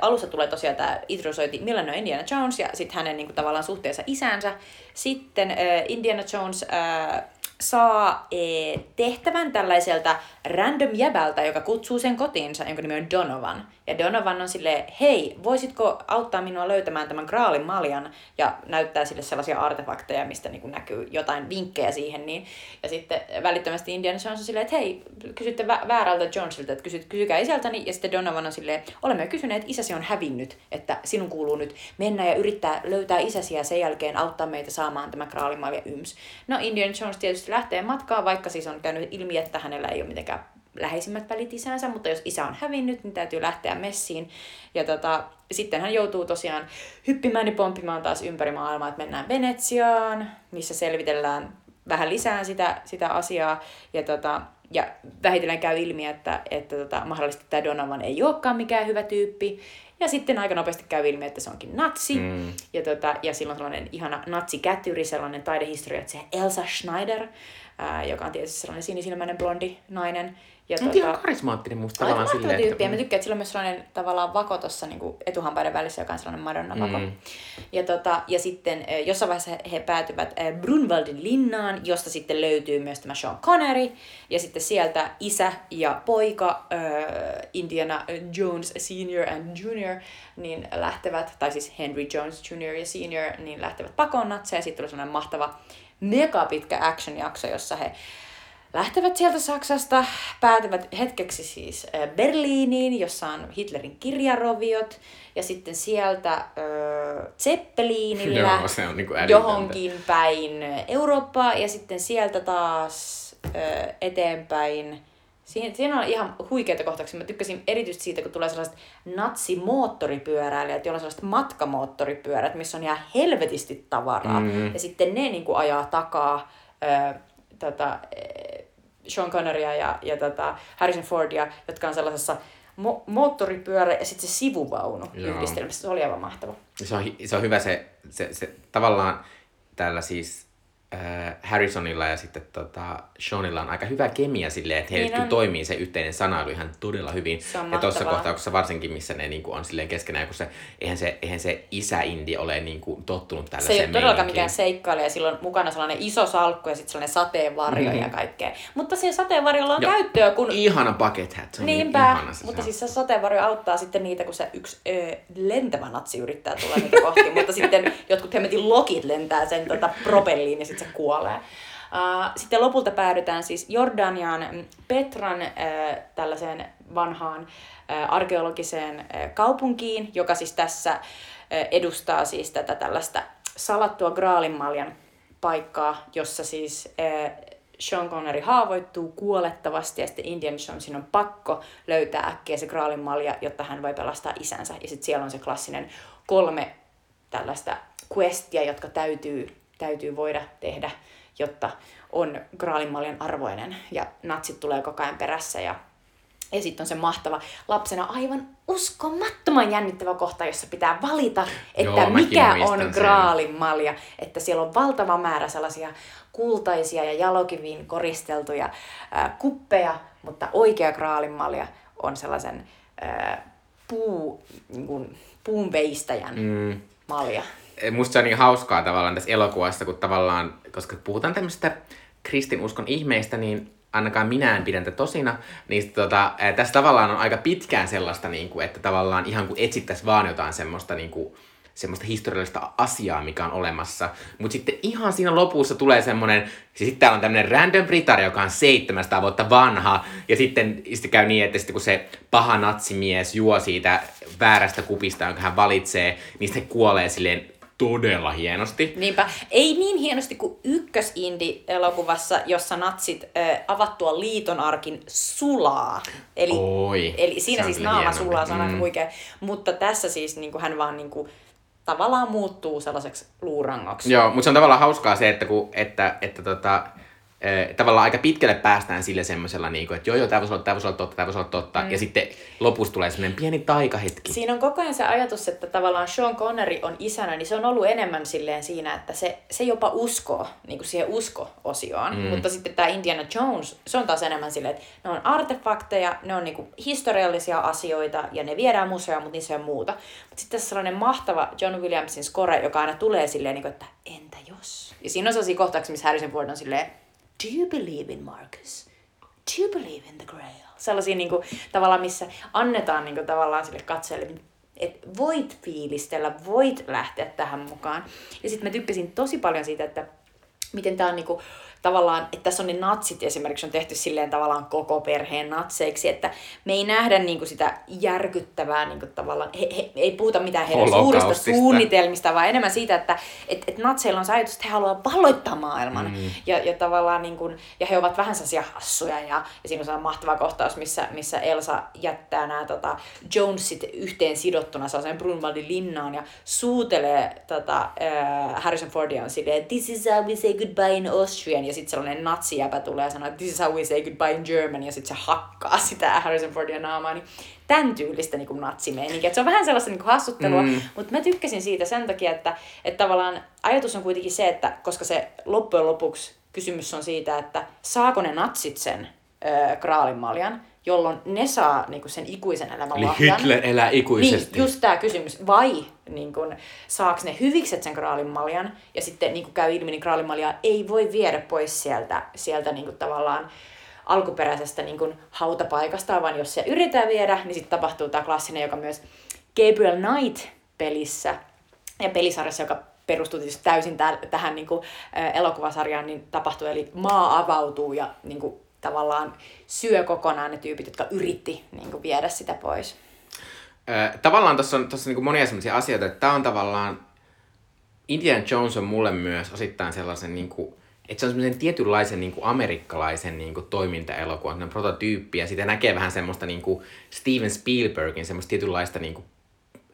alussa tulee tosiaan tämä introsointi Milano Indiana Jones ja sitten hänen niinku, tavallaan suhteensa isäänsä. Sitten äh, Indiana Jones äh, saa äh, tehtävän tällaiselta random jäbältä, joka kutsuu sen kotiinsa, jonka nimi on Donovan. Ja Donovan on silleen, hei, voisitko auttaa minua löytämään tämän Graalin maljan? Ja näyttää sille sellaisia artefakteja, mistä niin näkyy jotain vinkkejä siihen. Niin. Ja sitten välittömästi Indiana Jones on silleen, että hei, kysytte vä- väärältä Jonesilta, että kysy- kysykää isältäni. Ja sitten Donovan on silleen, olemme kysyneet, isäsi on hävinnyt, että sinun kuuluu nyt mennä ja yrittää löytää isäsi ja sen jälkeen auttaa meitä saamaan tämä Graalin malja yms. No Indiana Jones tietysti lähtee matkaan, vaikka siis on käynyt ilmi, että hänellä ei ole mitenkään läheisimmät välit isänsä, mutta jos isä on hävinnyt, niin täytyy lähteä messiin. Ja tota, sitten hän joutuu tosiaan hyppimään ja pomppimaan taas ympäri maailmaa, että mennään Venetsiaan, missä selvitellään vähän lisää sitä, sitä asiaa. Ja, tota, ja vähitellen käy ilmi, että, että tota, mahdollisesti tämä Donovan ei olekaan mikään hyvä tyyppi. Ja sitten aika nopeasti käy ilmi, että se onkin natsi. Mm. Ja, tota, ja silloin sellainen ihana natsikätyri, sellainen taidehistoria, että se Elsa Schneider, ää, joka on tietysti sellainen sinisilmäinen blondi nainen. Ja Mutta ihan karismaattinen musta Aika tavallaan silleen, tyyppi, ja mä että... tykkään, että sillä on myös sellainen tavallaan vako tuossa niin etuhampaiden välissä, joka on sellainen Madonna-vako. Mm. Mm. Ja, tota, ja sitten jossain vaiheessa he- päätyvät Brunwaldin linnaan, josta sitten löytyy myös tämä Sean Connery, ja sitten sieltä isä ja poika, äh, Indiana Jones Senior and Junior, niin lähtevät, tai siis Henry Jones Junior ja Senior, niin lähtevät pakoon natseja, ja sitten tulee sellainen mahtava mega pitkä action-jakso, jossa he lähtevät sieltä Saksasta, päätyvät hetkeksi siis Berliiniin, jossa on Hitlerin kirjaroviot, ja sitten sieltä äh, Zeppeliinillä Joo, se on älytöntä. johonkin päin Eurooppaa, ja sitten sieltä taas äh, eteenpäin. Siinä, siinä on ihan huikeita kohtauksia. Mä tykkäsin erityisesti siitä, kun tulee sellaiset natsimoottoripyöräilijät, joilla on sellaiset matkamoottoripyörät, missä on ihan helvetisti tavaraa. Mm. Ja sitten ne niin kuin ajaa takaa ö, tota, Sean Connerya ja, ja tota Harrison Fordia, jotka on sellaisessa mo- moottoripyörä ja sitten se sivuvaunu Joo. yhdistelmässä. Se oli aivan mahtava. Se on, se on hyvä se, se, se tavallaan tällä siis äh, Harrisonilla ja sitten tota, Seanilla on aika hyvä kemia silleen, että heille Niin toimii se yhteinen sanailu ihan todella hyvin. Se on ja tuossa kohtauksessa varsinkin, missä ne niinku on silleen keskenään, kun se, eihän se, eihän se isä-indi ole niinku tottunut Se ei tällaiseen ole todellakaan mikään seikkailija, sillä on mukana sellainen iso salkku ja sitten sellainen sateenvarjo mm-hmm. ja kaikkea. Mutta siinä sateenvarjolla on Joo. käyttöä, kun Ihana bucket hat, se on Niinpä, niin ihana se mutta se siis se sateenvarjo auttaa sitten niitä, kun se yksi ö, lentävä natsi yrittää tulla niitä kohti, mutta sitten jotkut hemmetin lokit lentää sen tota, propelliin ja sitten se kuolee. Uh, sitten lopulta päädytään siis Jordanian mm, Petran äh, tällaiseen vanhaan äh, arkeologiseen äh, kaupunkiin, joka siis tässä äh, edustaa siis tätä tällaista salattua graalinmaljan paikkaa, jossa siis äh, Sean Connery haavoittuu kuolettavasti ja sitten Indiana Jonesin on pakko löytää äkkiä se graalin malja, jotta hän voi pelastaa isänsä. Ja sitten siellä on se klassinen kolme tällaista questia, jotka täytyy, täytyy voida tehdä, jotta on graalin maljan arvoinen. Ja natsit tulee koko ajan perässä ja ja sitten on se mahtava lapsena aivan uskomattoman jännittävä kohta, jossa pitää valita, että Joo, mikä on graalin malja. Että siellä on valtava määrä sellaisia kultaisia ja jalokiviin koristeltuja ää, kuppeja, mutta oikea graalin malja on sellaisen ää, puu, niin kuin, puun veistäjän mm. malja. Musta se on niin hauskaa tavallaan tässä elokuvassa, kun tavallaan, koska puhutaan tämmöistä kristinuskon ihmeistä, niin ainakaan minä en pidä tätä tosina, niin tota, tässä tavallaan on aika pitkään sellaista, niin kuin, että tavallaan ihan kuin etsittäisiin vaan jotain semmoista, niin kuin, semmoista historiallista asiaa, mikä on olemassa. Mutta sitten ihan siinä lopussa tulee semmoinen, siis sitten täällä on tämmöinen random Britari, joka on 700 vuotta vanha, ja sitten, sitten käy niin, että sitten kun se paha natsimies juo siitä väärästä kupista, jonka hän valitsee, niin se kuolee silleen todella hienosti. Niinpä. Ei niin hienosti kuin ykkösindi-elokuvassa, jossa natsit ö, avattua liitonarkin sulaa. Eli, Oi, eli siinä siis naama hienompi. sulaa, se on Mm. huikea. Mutta tässä siis niin kuin hän vaan niin kuin, tavallaan muuttuu sellaiseksi luurangoksi. Joo, mutta se on tavallaan hauskaa se, että, kun, että, että tota, tavallaan aika pitkälle päästään sille semmoisella, niin kuin, että joo joo, tämä voisi olla, tämä voisi olla totta, tämä voisi olla totta. Mm. Ja sitten lopussa tulee semmoinen pieni taikahetki. Siinä on koko ajan se ajatus, että tavallaan Sean Connery on isänä, niin se on ollut enemmän silleen siinä, että se, se jopa uskoo niin kuin siihen usko-osioon. Mm. Mutta sitten tämä Indiana Jones, se on taas enemmän silleen, että ne on artefakteja, ne on niin kuin historiallisia asioita ja ne viedään museoon, mutta niissä ole muuta. Mutta sitten tässä sellainen mahtava John Williamsin score, joka aina tulee silleen, niin kuin, että entä jos? Ja siinä on sellaisia kohtauksia, missä Harrison Ford on silleen, do you believe in Marcus? Do you believe in the Grail? Sellaisia niin kuin, tavallaan, missä annetaan niin kuin, tavallaan sille katsojalle, että voit fiilistellä, voit lähteä tähän mukaan. Ja sitten mä tykkäsin tosi paljon siitä, että miten tämä on niinku, tavallaan, että tässä on ne natsit esimerkiksi on tehty silleen tavallaan koko perheen natseiksi, että me ei nähdä niinku sitä järkyttävää niinku tavallaan, he, he, ei puhuta mitään heidän suurista suunnitelmista, vaan enemmän siitä, että et, et natseilla on se ajatus, että he haluavat valloittaa maailman. Mm. Ja, ja tavallaan niin kuin, ja he ovat vähän sellaisia hassuja ja, ja siinä on sellainen mahtava kohtaus, missä, missä Elsa jättää nämä tota, Jonesit yhteen sidottuna sellaiseen Brunwaldin linnaan ja suutelee tota, äh, Harrison Fordia on silleen, this is how we say goodbye in Austrian ja sitten sellainen natsijäpä tulee ja sanoo, this is how we say goodbye in German ja sitten se hakkaa sitä Harrison Fordia naamaa, niin tämän tyylistä niin natsimeininkiä. Et Se on vähän sellaista niin hassuttelua, mm. mutta mä tykkäsin siitä sen takia, että, että tavallaan ajatus on kuitenkin se, että koska se loppujen lopuksi kysymys on siitä, että saako ne natsit sen ö, graalinmaljan, jolloin ne saa niin sen ikuisen elämän Eli lahjan. Hitler elää ikuisesti. Niin, just tämä kysymys. Vai niin kun, saaks ne hyvikset sen graalinmaljan, ja sitten niin kun käy ilmi, niin graalinmaljaa ei voi viedä pois sieltä, sieltä niin kun, tavallaan alkuperäisestä niin kun, hautapaikasta, vaan jos se yritetään viedä, niin sitten tapahtuu tämä klassinen, joka myös Gabriel Knight-pelissä ja pelisarjassa, joka perustuu tietysti täysin tähän niin kuin, elokuvasarjaan, niin tapahtuu, eli maa avautuu ja niin kuin, tavallaan syö kokonaan ne tyypit, jotka yritti niin kuin, viedä sitä pois. Tavallaan tuossa on, tossa niinku monia sellaisia asioita, että tämä on tavallaan, Indiana Jones on mulle myös osittain sellaisen, niinku, että se on semmoisen tietynlaisen niinku amerikkalaisen niinku toimintaelokuvan semmoinen prototyyppi, ja sitä näkee vähän semmoista niinku Steven Spielbergin semmoista tietynlaista niinku,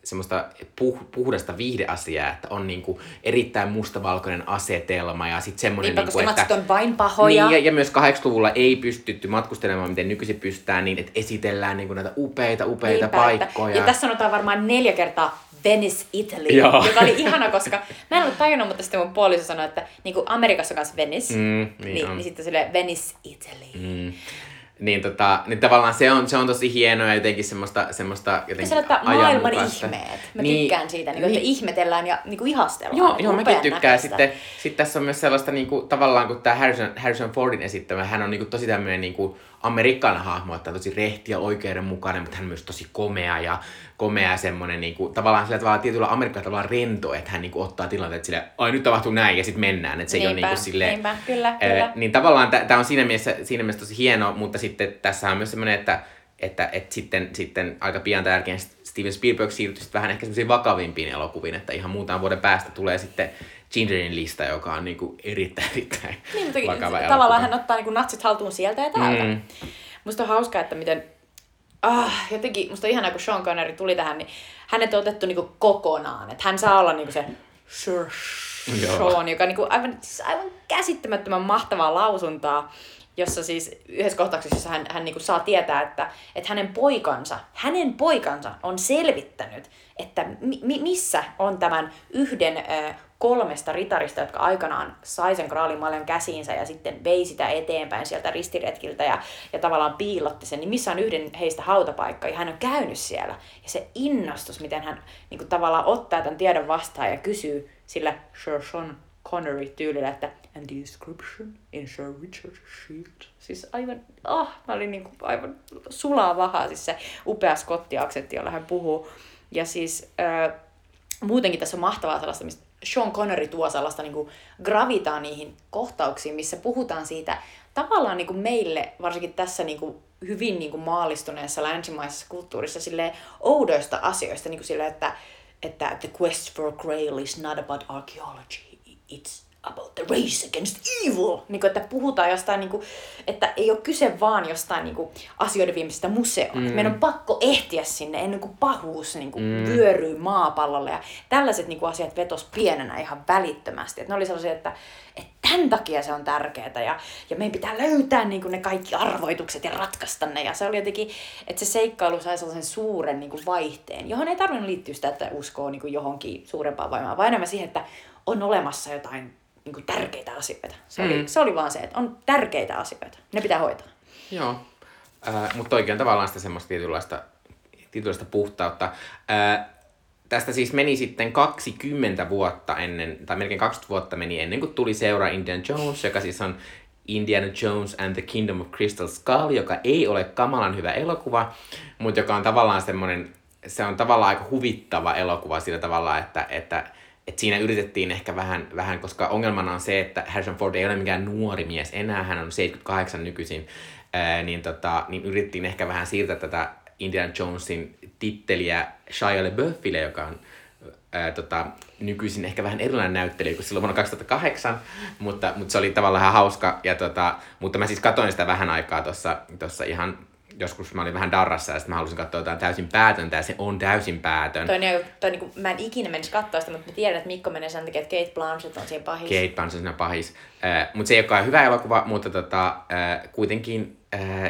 semmoista puh, puhdasta viihdeasiaa, että on niinku erittäin mustavalkoinen asetelma ja sitten semmoinen, Niinpä, niinku, että... on vain pahoja. Niin, ja, ja myös 80-luvulla ei pystytty matkustelemaan, miten nykyisin pystytään, niin että esitellään niin näitä upeita, upeita Niinpä, paikkoja. Että, ja tässä sanotaan varmaan neljä kertaa Venice, Italy, Joo. joka oli ihana, koska mä en ollut tajunnut, mutta sitten mun puoliso sanoi, että niin kuin Amerikassa on kanssa Venice, Mm, niin niin, on. niin sitten sille Venice, Italy. Mm. Niin, tota, niin tavallaan se on, se on tosi hienoa ja jotenkin semmoista, semmoista jotenkin se että maailman ihmeet. Mä tykkään siitä, niin, että niin. ihmetellään ja niin kuin ihastellaan. Joo, Niin joo mäkin tykkään. näköistä. Sitten sit tässä on myös sellaista niinku, tavallaan, kun tämä Harrison, Harrison Fordin esittämä, hän on niinku, tosi tämmöinen niinku, amerikkalainen hahmo, että on tosi rehti ja oikeudenmukainen, mutta hän on myös tosi komea ja komea semmoinen niinku, tavallaan sillä tavalla tietyllä amerikkalaisella tavalla rento, että hän niinku, ottaa tilanteet sille, ai nyt tapahtuu näin ja sitten mennään, että se ei ole Niinpä, niinku silleen, niinpä, kyllä, Ää, kyllä. niin tavallaan tämä on siinä mielessä, siinä mielessä tosi hieno, mutta sitten tässä on myös semmoinen, että, että, että sitten, sitten aika pian tämän jälkeen Steven Spielberg siirtyi sitten vähän ehkä semmoisiin vakavimpiin elokuviin, että ihan muutaman vuoden päästä tulee sitten Gingerin lista, joka on niinku erittäin, erittäin Niin, mutta vakava tavallaan elokuva. hän ottaa niin natsit haltuun sieltä ja täältä. Mm. Musta on hauskaa, että miten... Ah, jotenkin, musta on ihanaa, kun Sean Connery tuli tähän, niin hänet on otettu niinku kokonaan. Että hän saa olla niinku se Sir. Sean, joka niinku aivan, siis aivan käsittämättömän mahtavaa lausuntaa, jossa siis yhdessä kohtauksessa hän, hän niinku saa tietää, että, että hänen poikansa, hänen poikansa on selvittänyt, että mi, mi- missä on tämän yhden ö, kolmesta ritarista, jotka aikanaan sai sen kraalimaljan käsiinsä ja sitten vei sitä eteenpäin sieltä ristiretkiltä ja, ja tavallaan piilotti sen, niin missä on yhden heistä hautapaikka, ja hän on käynyt siellä. Ja se innostus, miten hän niin kuin tavallaan ottaa tämän tiedon vastaan ja kysyy sillä Sir Sean Connery tyylillä, että and the inscription in Sir Richard Shield. Siis aivan, ah, mä olin niin kuin aivan sulaa vahaa, siis se upea skottiaksentti, jolla hän puhuu. Ja siis äh, muutenkin tässä on mahtavaa sellaista, mistä Sean Connery tuo sellaista niin kuin gravitaa niihin kohtauksiin, missä puhutaan siitä tavallaan niin kuin meille, varsinkin tässä niin kuin hyvin niin kuin maallistuneessa länsimaisessa kulttuurissa silleen oudoista asioista, niin kuin sille, että, että the quest for grail is not about archaeology, it's about the race against evil. Niin kuin, että puhutaan jostain, niin kuin, että ei ole kyse vaan jostain niin kuin, asioiden viimeisestä museoon. Mm. Meidän on pakko ehtiä sinne ennen kuin pahuus niin kuin, mm. vyöryy maapallolle. Ja tällaiset niin kuin, asiat vetos pienenä ihan välittömästi. Että ne oli sellaisia, että, että tämän takia se on tärkeää ja, ja meidän pitää löytää niin kuin, ne kaikki arvoitukset ja ratkaista ne. Ja se oli jotenkin, että se seikkailu sai sellaisen suuren niin kuin, vaihteen, johon ei tarvinnut liittyä sitä, että uskoo niin kuin, johonkin suurempaan voimaan, vaan enemmän siihen, että on olemassa jotain niin kuin tärkeitä asioita. Se, mm. oli, se oli vaan se, että on tärkeitä asioita. Ne pitää hoitaa. Joo, äh, mutta oikein on tavallaan sitä semmoista tietynlaista, tietynlaista puhtautta. Äh, tästä siis meni sitten 20 vuotta ennen, tai melkein 20 vuotta meni ennen kuin tuli seura Indiana Jones, joka siis on Indiana Jones and the Kingdom of Crystal Skull, joka ei ole kamalan hyvä elokuva, mutta joka on tavallaan semmoinen, se on tavallaan aika huvittava elokuva sillä tavalla, että, että, että siinä yritettiin ehkä vähän, vähän, koska ongelmana on se, että Harrison Ford ei ole mikään nuori mies enää, hän on 78 nykyisin, ää, niin, tota, niin yritettiin ehkä vähän siirtää tätä Indiana Jonesin titteliä Shia LaBeoufille, joka on ää, tota, nykyisin ehkä vähän erilainen näyttelijä kuin silloin vuonna 2008, mutta, mutta se oli tavallaan ihan hauska. Ja tota, mutta mä siis katsoin sitä vähän aikaa tuossa ihan, joskus mä olin vähän darrassa ja sitten mä halusin katsoa jotain täysin päätöntä ja se on täysin päätön. Toi, toi, toi, niin kuin, mä en ikinä menisi katsoa sitä, mutta mä tiedän, että Mikko menee sen takia, että Kate Blanchett on siinä pahis. Kate Blanchett on siinä pahis. Äh, mutta se ei olekaan hyvä elokuva, mutta tota, äh, kuitenkin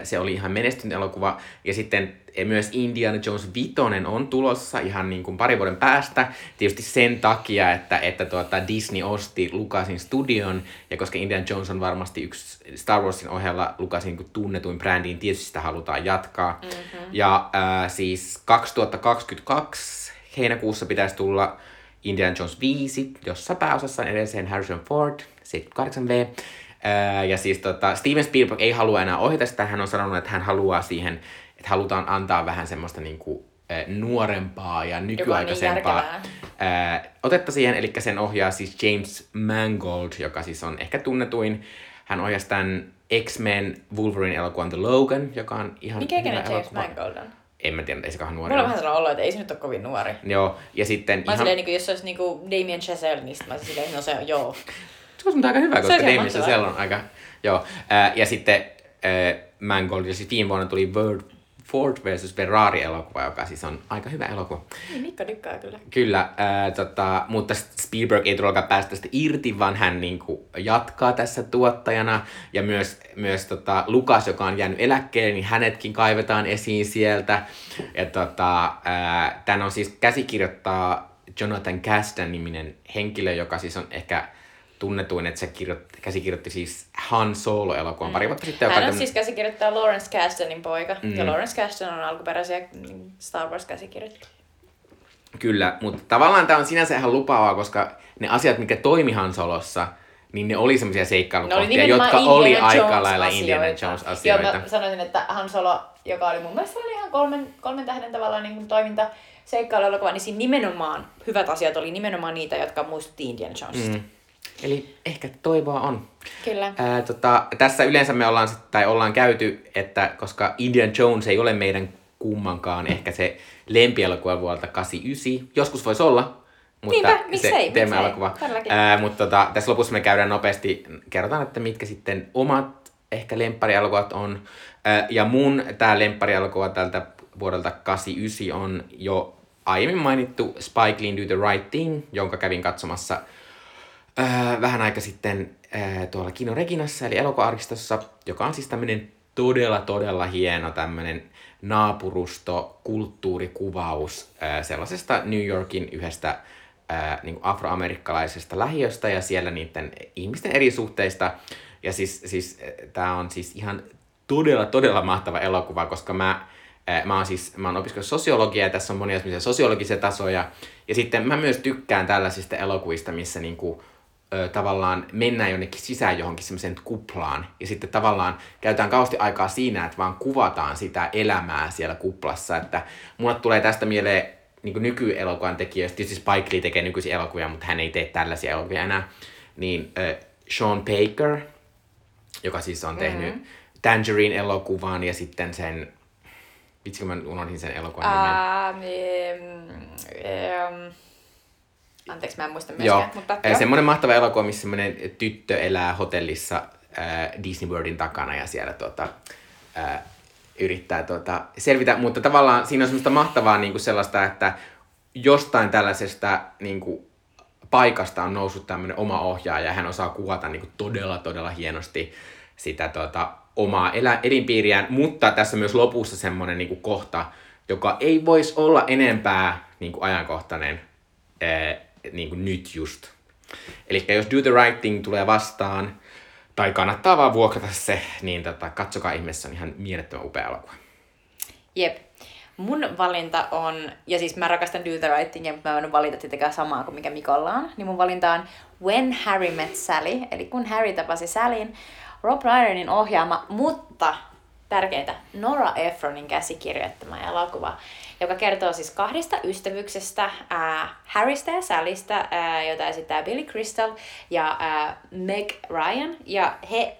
se oli ihan menestynyt elokuva. Ja sitten eh, myös Indiana Jones Vitonen on tulossa ihan niin kuin pari vuoden päästä. Tietysti sen takia, että, että tuota Disney osti Lucasin studion. Ja koska Indiana Jones on varmasti yksi Star Warsin ohella Lucasin niin tunnetuin brändiin, tietysti sitä halutaan jatkaa. Mm-hmm. Ja äh, siis 2022 heinäkuussa pitäisi tulla Indiana Jones 5, jossa pääosassa on edelleen Harrison Ford, 78V. Ja siis tota, Steven Spielberg ei halua enää ohjata sitä, hän on sanonut, että hän haluaa siihen, että halutaan antaa vähän semmoista niinku, ää, nuorempaa ja nykyaikaisempaa järkevää. ää, otetta siihen, eli sen ohjaa siis James Mangold, joka siis on ehkä tunnetuin. Hän ohjasi tämän X-Men Wolverine-elokuvan The Logan, joka on ihan Mikä hyvä James elokuva. Mangold on? En mä tiedä, ei sekaan nuori Mulla on vähän sellainen olo, että ei se nyt ole kovin nuori. Joo, ja sitten Mä ihan... silleen, niin kuin, jos se olisi niin kuin Damien Chazelle, niin mä olisin silleen, no se on, joo. Se on aika hyvä, koska mahtavaa. Chazelle on aika... Joo. Ja sitten ää, Mangold, ja siis viime vuonna tuli World Ford vs. Ferrari-elokuva, joka siis on aika hyvä elokuva. Niin, Mikko tykkää kyllä. Kyllä, ää, tota, mutta Spielberg ei todellakaan päästä tästä irti, vaan hän niin kuin, jatkaa tässä tuottajana. Ja myös, myös tota, Lukas, joka on jäänyt eläkkeelle, niin hänetkin kaivetaan esiin sieltä. Ja tota, ää, tämän on siis käsikirjoittaa Jonathan Castan-niminen henkilö, joka siis on ehkä tunnetuin, että se kirjoitti, käsikirjoitti siis Han Solo-elokuvan mm. pari vuotta sitten. Hän on tämmönen- siis käsikirjoittaja Lawrence Kastanin poika. Mm. Ja Lawrence Kasdan on alkuperäisiä mm, Star Wars käsikirjoittajia. Kyllä, mutta tavallaan tämä on sinänsä ihan lupaavaa, koska ne asiat, mikä toimi Han Solossa, niin ne oli semmoisia seikkailukohtia, nimenomaan jotka oli Indiana aika Jones lailla Indiana asioita. Jones-asioita. Joo, mä sanoisin, että Han Solo, joka oli mun mielestä oli ihan kolmen, kolmen tähden tavallaan niin kuin toiminta seikkailuelokuva, niin siinä nimenomaan hyvät asiat oli nimenomaan niitä, jotka muistutti Indiana Jonesista. Mm. Eli ehkä toivoa on. Kyllä. Ää, tota, tässä yleensä me ollaan, sit- tai ollaan käyty, että koska Indiana Jones ei ole meidän kummankaan ehkä se lempielokuva vuodelta 89, joskus voisi olla, mutta Niinpä, miksei, se teema-elokuva. todellakin. Ää, mutta tota, tässä lopussa me käydään nopeasti, kerrotaan, että mitkä sitten omat ehkä lempparielokuvat on. Ää, ja mun tämä lempparielokuva tältä vuodelta 89 on jo aiemmin mainittu Spike Lee Do the Right Thing, jonka kävin katsomassa Öö, vähän aika sitten öö, tuolla Kino Reginassa, eli elokuva-arkistossa, joka on siis tämmöinen todella, todella hieno tämmöinen naapurusto, kulttuurikuvaus öö, sellaisesta New Yorkin yhdestä öö, niin afroamerikkalaisesta lähiöstä ja siellä niiden ihmisten eri suhteista. Ja siis, siis tämä on siis ihan todella, todella mahtava elokuva, koska mä Mä oon siis, mä oon opiskellut sosiologiaa ja tässä on monia sosiologisia tasoja. Ja sitten mä myös tykkään tällaisista elokuvista, missä niinku, ö, tavallaan mennään jonnekin sisään johonkin semmoiseen kuplaan. Ja sitten tavallaan käytetään kauheasti aikaa siinä, että vaan kuvataan sitä elämää siellä kuplassa. Että mulle tulee tästä mieleen niin nykyelokuvan tekijöistä, tietysti Spike Lee tekee nykyisiä elokuvia, mutta hän ei tee tällaisia elokuvia enää. Niin ö, Sean Baker, joka siis on tehnyt mm-hmm. Tangerine-elokuvan ja sitten sen Vitsi, kun mä unohdin sen elokuvan nimen. Ähm, ähm, anteeksi, mä en muista Joo, myöskään. Mutta, joo. semmoinen mahtava elokuva, missä semmoinen tyttö elää hotellissa äh, Disney Worldin takana ja siellä tota, äh, yrittää tota, selvitä. Mutta tavallaan siinä on semmoista mahtavaa niin kuin sellaista, että jostain tällaisesta niin kuin, paikasta on noussut tämmöinen oma ohjaaja ja hän osaa kuvata niin kuin, todella, todella hienosti sitä tota, omaa elä, elinpiiriään, mutta tässä myös lopussa semmoinen niin kuin, kohta, joka ei voisi olla enempää niin kuin, ajankohtainen niin kuin nyt just. Eli jos Do the Right Thing tulee vastaan, tai kannattaa vaan vuokrata se, niin tota, katsokaa ihmeessä, on ihan mielettömän upea elokuva. Jep. Mun valinta on, ja siis mä rakastan Do the Right Thingia, mutta mä en valita tietenkään samaa kuin mikä Mikolla on, niin mun valinta on When Harry Met Sally, eli kun Harry tapasi Sallyn, Rob Reinerin ohjaama, mutta tärkeintä, Nora Ephronin käsikirjoittama elokuva, joka kertoo siis kahdesta ystävyksestä, ää, Harrystä ja Sallystä, ää, jota esittää Billy Crystal ja ää, Meg Ryan, ja he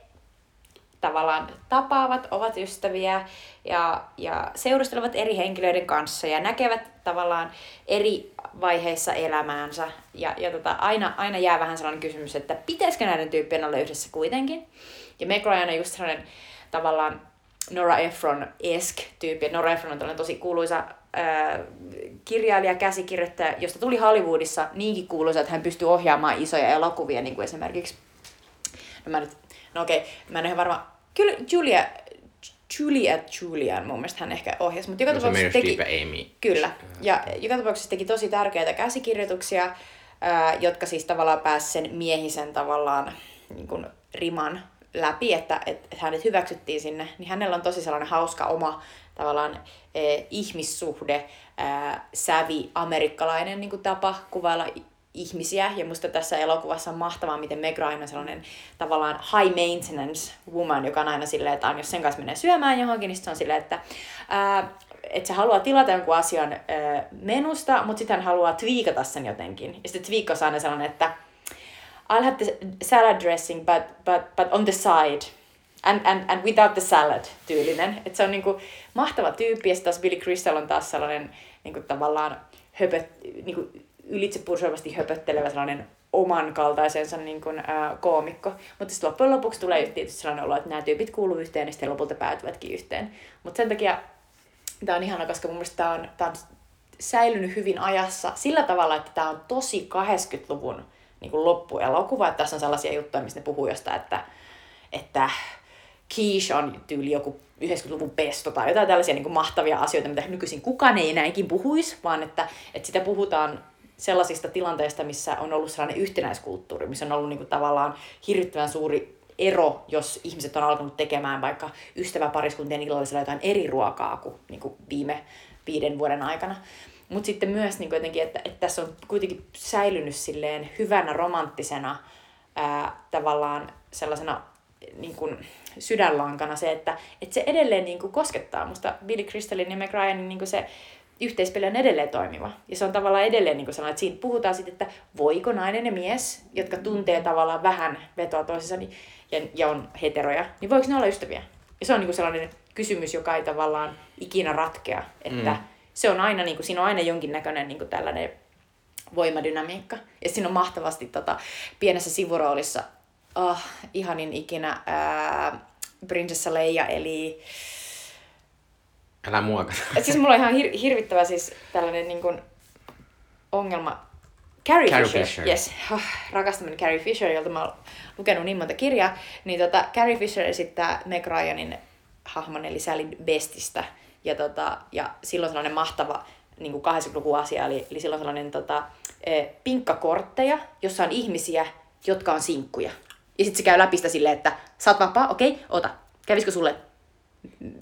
tavallaan tapaavat, ovat ystäviä ja, ja seurustelevat eri henkilöiden kanssa ja näkevät tavallaan eri vaiheissa elämäänsä. Ja, ja tota, aina, aina jää vähän sellainen kysymys, että pitäisikö näiden tyyppien olla yhdessä kuitenkin. Ja Meg Ryan on just sellainen tavallaan Nora Ephron-esk tyyppi. Nora Ephron on tosi kuuluisa ää, kirjailija, käsikirjoittaja, josta tuli Hollywoodissa niinkin kuuluisa, että hän pystyy ohjaamaan isoja elokuvia, niin kuin esimerkiksi No mä nyt, no okei, mä en ole varma. Kyllä Julia, Julia Julian mun mielestä hän ehkä ohjasi, mutta joka No, tapauksessa teki... Amy. Kyllä, ja joka tapauksessa teki tosi tärkeitä käsikirjoituksia, ää, jotka siis tavallaan pääsi sen miehisen tavallaan niin kuin riman läpi, että, että hänet hyväksyttiin sinne, niin hänellä on tosi sellainen hauska oma tavallaan eh, ihmissuhde, ää, sävi, amerikkalainen niin kuin tapa kuvailla ihmisiä. Ja musta tässä elokuvassa on mahtavaa, miten Meg Ryan on sellainen tavallaan high maintenance woman, joka on aina silleen, että jos sen kanssa menee syömään johonkin, niin se on silleen, että ää, että se haluaa tilata jonkun asian ää, menusta, mutta sitten hän haluaa twiikata sen jotenkin. Ja sitten twiikkaus on aina sellainen, että I'll have the salad dressing, but, but, but on the side. And, and, and without the salad tyylinen. Et se on niinku mahtava tyyppi ja taas Billy Crystal on taas sellainen niinku tavallaan höpöt, niinku ylitsepursuavasti höpöttelevä sellainen oman kaltaisensa niin kuin, ää, koomikko. Mutta sitten loppujen lopuksi tulee tietysti sellainen olo, että nämä tyypit kuuluu yhteen ja sitten lopulta päätyvätkin yhteen. Mutta sen takia tää on ihana, koska mun mielestä tää on, on säilynyt hyvin ajassa sillä tavalla, että tämä on tosi 80-luvun niin kuin loppuelokuva. Että tässä on sellaisia juttuja, missä ne puhuu jostain, että, että quiche on tyyli joku 90-luvun pesto tai jotain tällaisia niin kuin mahtavia asioita, mitä nykyisin kukaan ei enääkin puhuisi, vaan että, että sitä puhutaan sellaisista tilanteista, missä on ollut sellainen yhtenäiskulttuuri, missä on ollut niin kuin tavallaan hirvittävän suuri ero, jos ihmiset on alkanut tekemään vaikka ystäväpariskuntien illallisella jotain eri ruokaa kuin, niin kuin viime viiden vuoden aikana. Mutta sitten myös niin jotenkin, että, että tässä on kuitenkin säilynyt silleen hyvänä romanttisena ää, tavallaan sellaisena niin kuin sydänlankana se, että, että se edelleen niin kuin koskettaa. Musta Billy Crystalin ja Meg Ryanin niin kuin se yhteispeli on edelleen toimiva. Ja se on tavallaan edelleen niin kuin että siinä puhutaan sitten, että voiko nainen ja mies, jotka tuntee tavallaan vähän vetoa toisissa niin, ja, ja on heteroja, niin voiko ne olla ystäviä? Ja se on niin kuin sellainen kysymys, joka ei tavallaan ikinä ratkea, että mm se on aina, niin kuin, siinä on aina jonkinnäköinen niin kuin tällainen voimadynamiikka. Ja siinä on mahtavasti tota, pienessä sivuroolissa, oh, ihanin ikinä, ää, Prinsessa Leija, eli... Älä muoka. Siis mulla on ihan hir- hirvittävä siis tällainen niin kuin, ongelma. Carrie, Carrie Fisher, Fisher. yes. Oh, rakastamani Carrie Fisher, jolta mä oon lukenut niin monta kirjaa. Niin tota, Carrie Fisher esittää Meg Ryanin hahmon, eli Sally Bestistä ja, tota, ja silloin sellainen mahtava niin kuin 80-luvun asia, eli, eli silloin sellainen tota, e, pinkkakortteja, jossa on ihmisiä, jotka on sinkkuja. Ja sitten se käy läpi sitä silleen, että sä oot vapaa, okei, okay, ota. Kävisikö sulle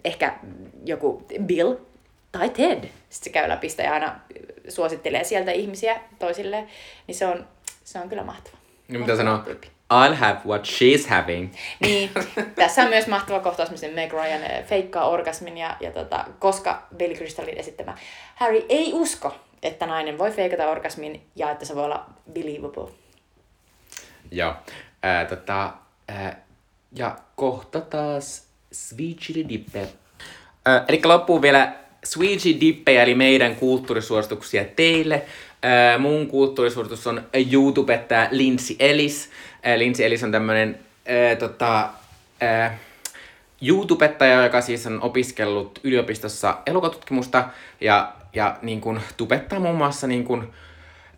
ehkä joku Bill tai Ted? Sitten se käy läpi sitä ja aina suosittelee sieltä ihmisiä toisilleen. Niin se on, se on kyllä mahtava. Niin mitä sanoo? I'll have what she's having. Niin, tässä on myös mahtava kohtaus, missä Meg Ryan eh, feikkaa orgasmin ja, ja tota, koska Billy Crystalin esittämä Harry ei usko, että nainen voi feikata orgasmin ja että se voi olla believable. Joo. Äh, tota, äh, ja kohta taas Sweet Chili Dippe. Eli loppuun vielä Sweet Chili Dippe, eli meidän kulttuurisuosituksia teille. Äh, mun kulttuurisuositus on YouTubettaja Lindsay Ellis. Äh, Lindsay Ellis on tämmönen äh, tota, äh, YouTubettaja, joka siis on opiskellut yliopistossa elokotutkimusta ja, ja niin kun, tubettaa muun muassa niin kun,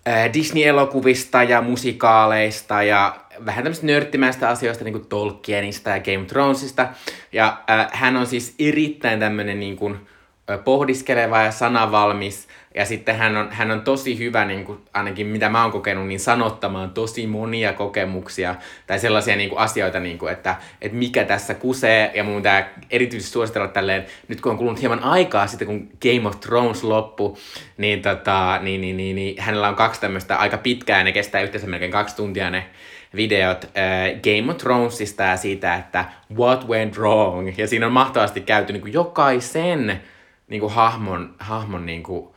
äh, Disney-elokuvista ja musikaaleista ja vähän tämmöistä nörttimäistä asioista niin kuin Tolkienista ja Game of Thronesista. Ja äh, hän on siis erittäin tämmöinen niin kuin, pohdiskeleva ja sanavalmis. Ja sitten hän on, hän on tosi hyvä, niin kuin, ainakin mitä mä oon kokenut, niin sanottamaan tosi monia kokemuksia tai sellaisia niin kuin, asioita, niin kuin, että, että mikä tässä kusee. Ja mun tää erityisesti suositella tälleen, nyt kun on kulunut hieman aikaa sitten, kun Game of Thrones loppu, niin, tota, niin, niin, niin, niin hänellä on kaksi tämmöistä aika pitkää, ne kestää yhteensä melkein kaksi tuntia ne videot äh, Game of Thronesista ja siitä, että what went wrong. Ja siinä on mahtavasti käyty niin kuin jokaisen niin kuin hahmon, hahmon niin kuin,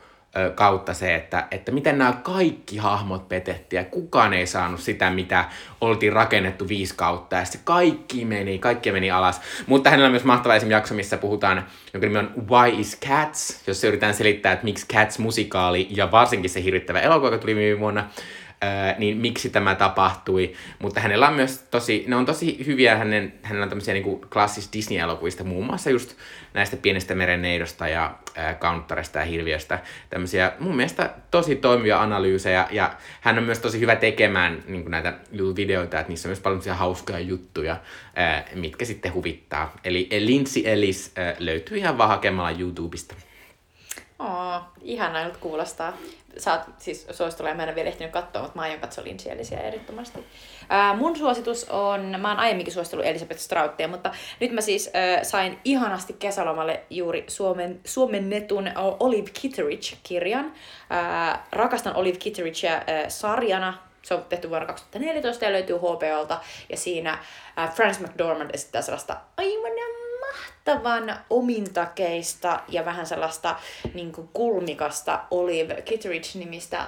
kautta se, että, että miten nämä kaikki hahmot petettiin ja kukaan ei saanut sitä, mitä oltiin rakennettu viisi kautta ja se kaikki meni, kaikki meni alas. Mutta hänellä on myös mahtava esimerkiksi jakso, missä puhutaan, jonka nimi on Why is Cats, jossa yritetään selittää, että miksi Cats musikaali ja varsinkin se hirvittävä elokuva, joka tuli viime vuonna, niin miksi tämä tapahtui. Mutta hänellä on myös tosi, ne on tosi hyviä, hänen, hänellä on tämmöisiä niin klassista Disney-elokuvista, muun muassa just näistä pienestä merenneidosta ja ää, kauntaresta ja hirviöstä. Tämmöisiä mun mielestä tosi toimivia analyysejä ja hän on myös tosi hyvä tekemään niin näitä videoita, että niissä on myös paljon hauskoja juttuja, ää, mitkä sitten huvittaa. Eli Lindsay Ellis ää, löytyy ihan vaan hakemalla YouTubesta. Oo, ihana nyt kuulostaa. Saat siis suositella, mä en vielä ehtinyt katsoa, mutta mä aion katsoa ehdottomasti. Ää, mun suositus on, mä oon aiemminkin suositellut Elisabeth Strauttia, mutta nyt mä siis ää, sain ihanasti kesälomalle juuri Suomen, Suomen netun Olive Kitteridge-kirjan. Ää, rakastan Olive Kitteridgea ää, sarjana, se on tehty vuonna 2014 ja löytyy HBOlta. Ja siinä äh, Frances McDormand esittää sellaista aivan mahtavan omintakeista ja vähän sellaista niin kuin kulmikasta Olive Kitteridge-nimistä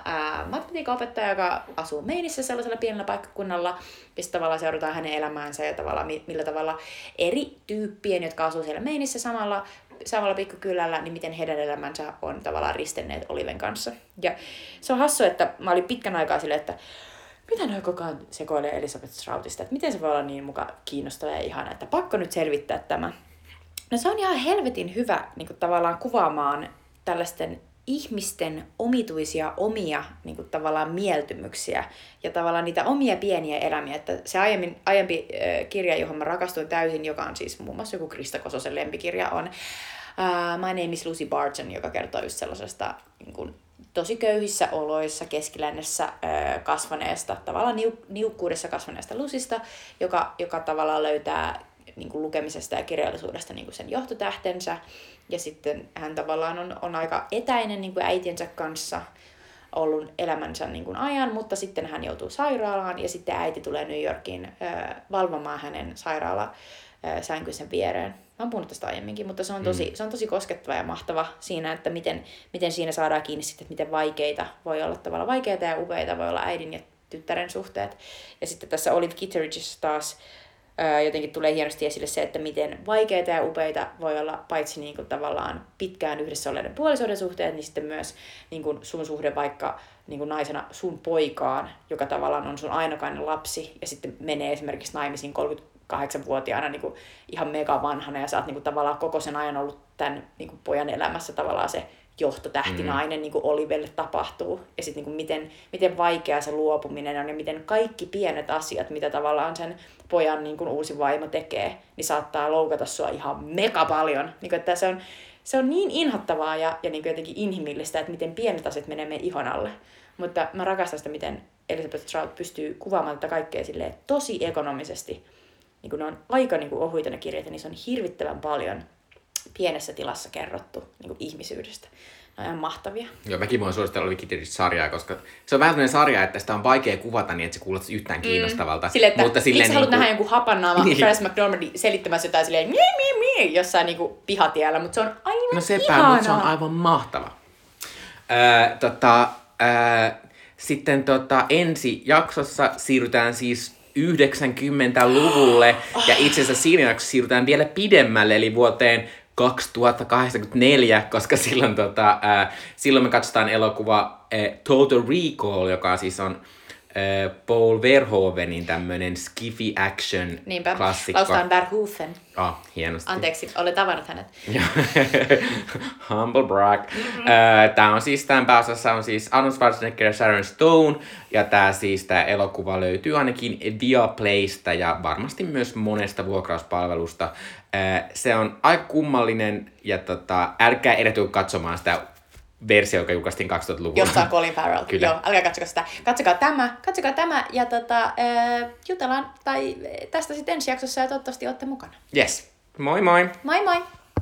matematiikan opettaja, joka asuu Meinissä sellaisella pienellä paikkakunnalla. Sitten tavallaan seurataan hänen elämäänsä ja tavallaan millä tavalla eri tyyppien, jotka asuu siellä Meinissä samalla, samalla pikkukylällä, niin miten heidän elämänsä on tavallaan ristenneet Oliven kanssa. Ja se on hassu, että mä olin pitkän aikaa silleen, että mitä ne koko ajan sekoilee Elisabeth Stroutista, että miten se voi olla niin muka kiinnostava ja ihana, että pakko nyt selvittää tämä. No se on ihan helvetin hyvä niin kuin tavallaan kuvaamaan tällaisten ihmisten omituisia omia niin kuin tavallaan mieltymyksiä ja tavallaan niitä omia pieniä elämiä. Että se aiemmin, aiempi kirja, johon mä rakastuin täysin, joka on siis muun muassa joku Krista Kososen lempikirja, on uh, My Name is Lucy Barton, joka kertoo just sellaisesta niin kuin, tosi köyhissä oloissa keskilännessä kasvaneesta, tavallaan niuk- niukkuudessa kasvaneesta Lusista, joka, joka tavallaan löytää niin kuin lukemisesta ja kirjallisuudesta niin kuin sen johtotähtensä. Ja sitten hän tavallaan on, on aika etäinen niin kuin äitiensä kanssa ollut elämänsä niin kuin ajan, mutta sitten hän joutuu sairaalaan ja sitten äiti tulee New Yorkiin äh, valvomaan hänen sairaala äh, sänkyisen viereen. Mä oon puhunut tästä aiemminkin, mutta se on tosi, mm. se on tosi koskettava ja mahtava siinä, että miten, miten siinä saadaan kiinni sitten, että miten vaikeita voi olla tavallaan vaikeita ja upeita voi olla äidin ja tyttären suhteet. Ja sitten tässä Olive Kitteridgeissa taas jotenkin tulee hienosti esille se, että miten vaikeita ja upeita voi olla paitsi niin kuin tavallaan pitkään yhdessä olleiden puolisoiden suhteet, niin sitten myös niin kuin sun suhde vaikka niin kuin naisena sun poikaan, joka tavallaan on sun ainokainen lapsi, ja sitten menee esimerkiksi naimisiin 38-vuotiaana niin kuin ihan mega vanhana, ja sä oot niin kuin tavallaan koko sen ajan ollut tämän niin kuin pojan elämässä tavallaan se johtotähtinainen mm. niin kuin Olivelle tapahtuu. Ja sitten niin miten, miten vaikea se luopuminen on ja miten kaikki pienet asiat, mitä tavallaan sen pojan niin kuin uusi vaimo tekee, niin saattaa loukata sua ihan mega paljon. Niin kuin, että se on, se on niin inhottavaa ja, ja niin kuin jotenkin inhimillistä, että miten pienet asiat menee meidän ihon alle. Mutta mä rakastan sitä, miten Elizabeth Trout pystyy kuvaamaan tätä kaikkea silleen tosi ekonomisesti. Niin kuin ne on aika niin kuin ohuita ne kirjat ja niissä on hirvittävän paljon pienessä tilassa kerrottu niin kuin ihmisyydestä. Ne on ihan mahtavia. Joo, mäkin voin suositella Oli sarjaa, koska se on vähän sellainen sarja, että sitä on vaikea kuvata niin, että se kuulostaa yhtään mm. kiinnostavalta. Mm. Sille, että mutta silleen, niin haluat nähdä jonkun hapannaama niin. Frances McDormand selittämässä jotain silleen mie, mie, mie, jossain niin kuin pihatiellä, mutta se on aivan No sepä, mutta se on aivan mahtava. Öö, tota, öö, sitten tota, ensi jaksossa siirrytään siis 90-luvulle, oh. ja itse asiassa siinä jaksossa siirrytään vielä pidemmälle, eli vuoteen 2084, koska silloin, tota, ää, silloin me katsotaan elokuva ää, Total Recall, joka siis on ää, Paul Verhoevenin tämmönen skiffy action Niinpä, klassikko. Laustaan Verhoeven. Oh, hienosti. Anteeksi, olen tavannut hänet. Humble brag. Mm-hmm. Tää on siis, tämän pääosassa on siis Arnold Schwarzenegger ja Sharon Stone, ja tää siis tää elokuva löytyy ainakin Viaplaysta ja varmasti myös monesta vuokrauspalvelusta se on aika kummallinen ja tota, älkää edetu katsomaan sitä versio, joka julkaistiin 2000-luvulla. Jossa on Colin Farrell. Kyllä. Joo, älkää katsokaa sitä. Katsokaa tämä, katsokaa tämä ja tota, äh, jutellaan tai tästä sitten ensi jaksossa ja toivottavasti olette mukana. Yes. Moi moi! Moi moi!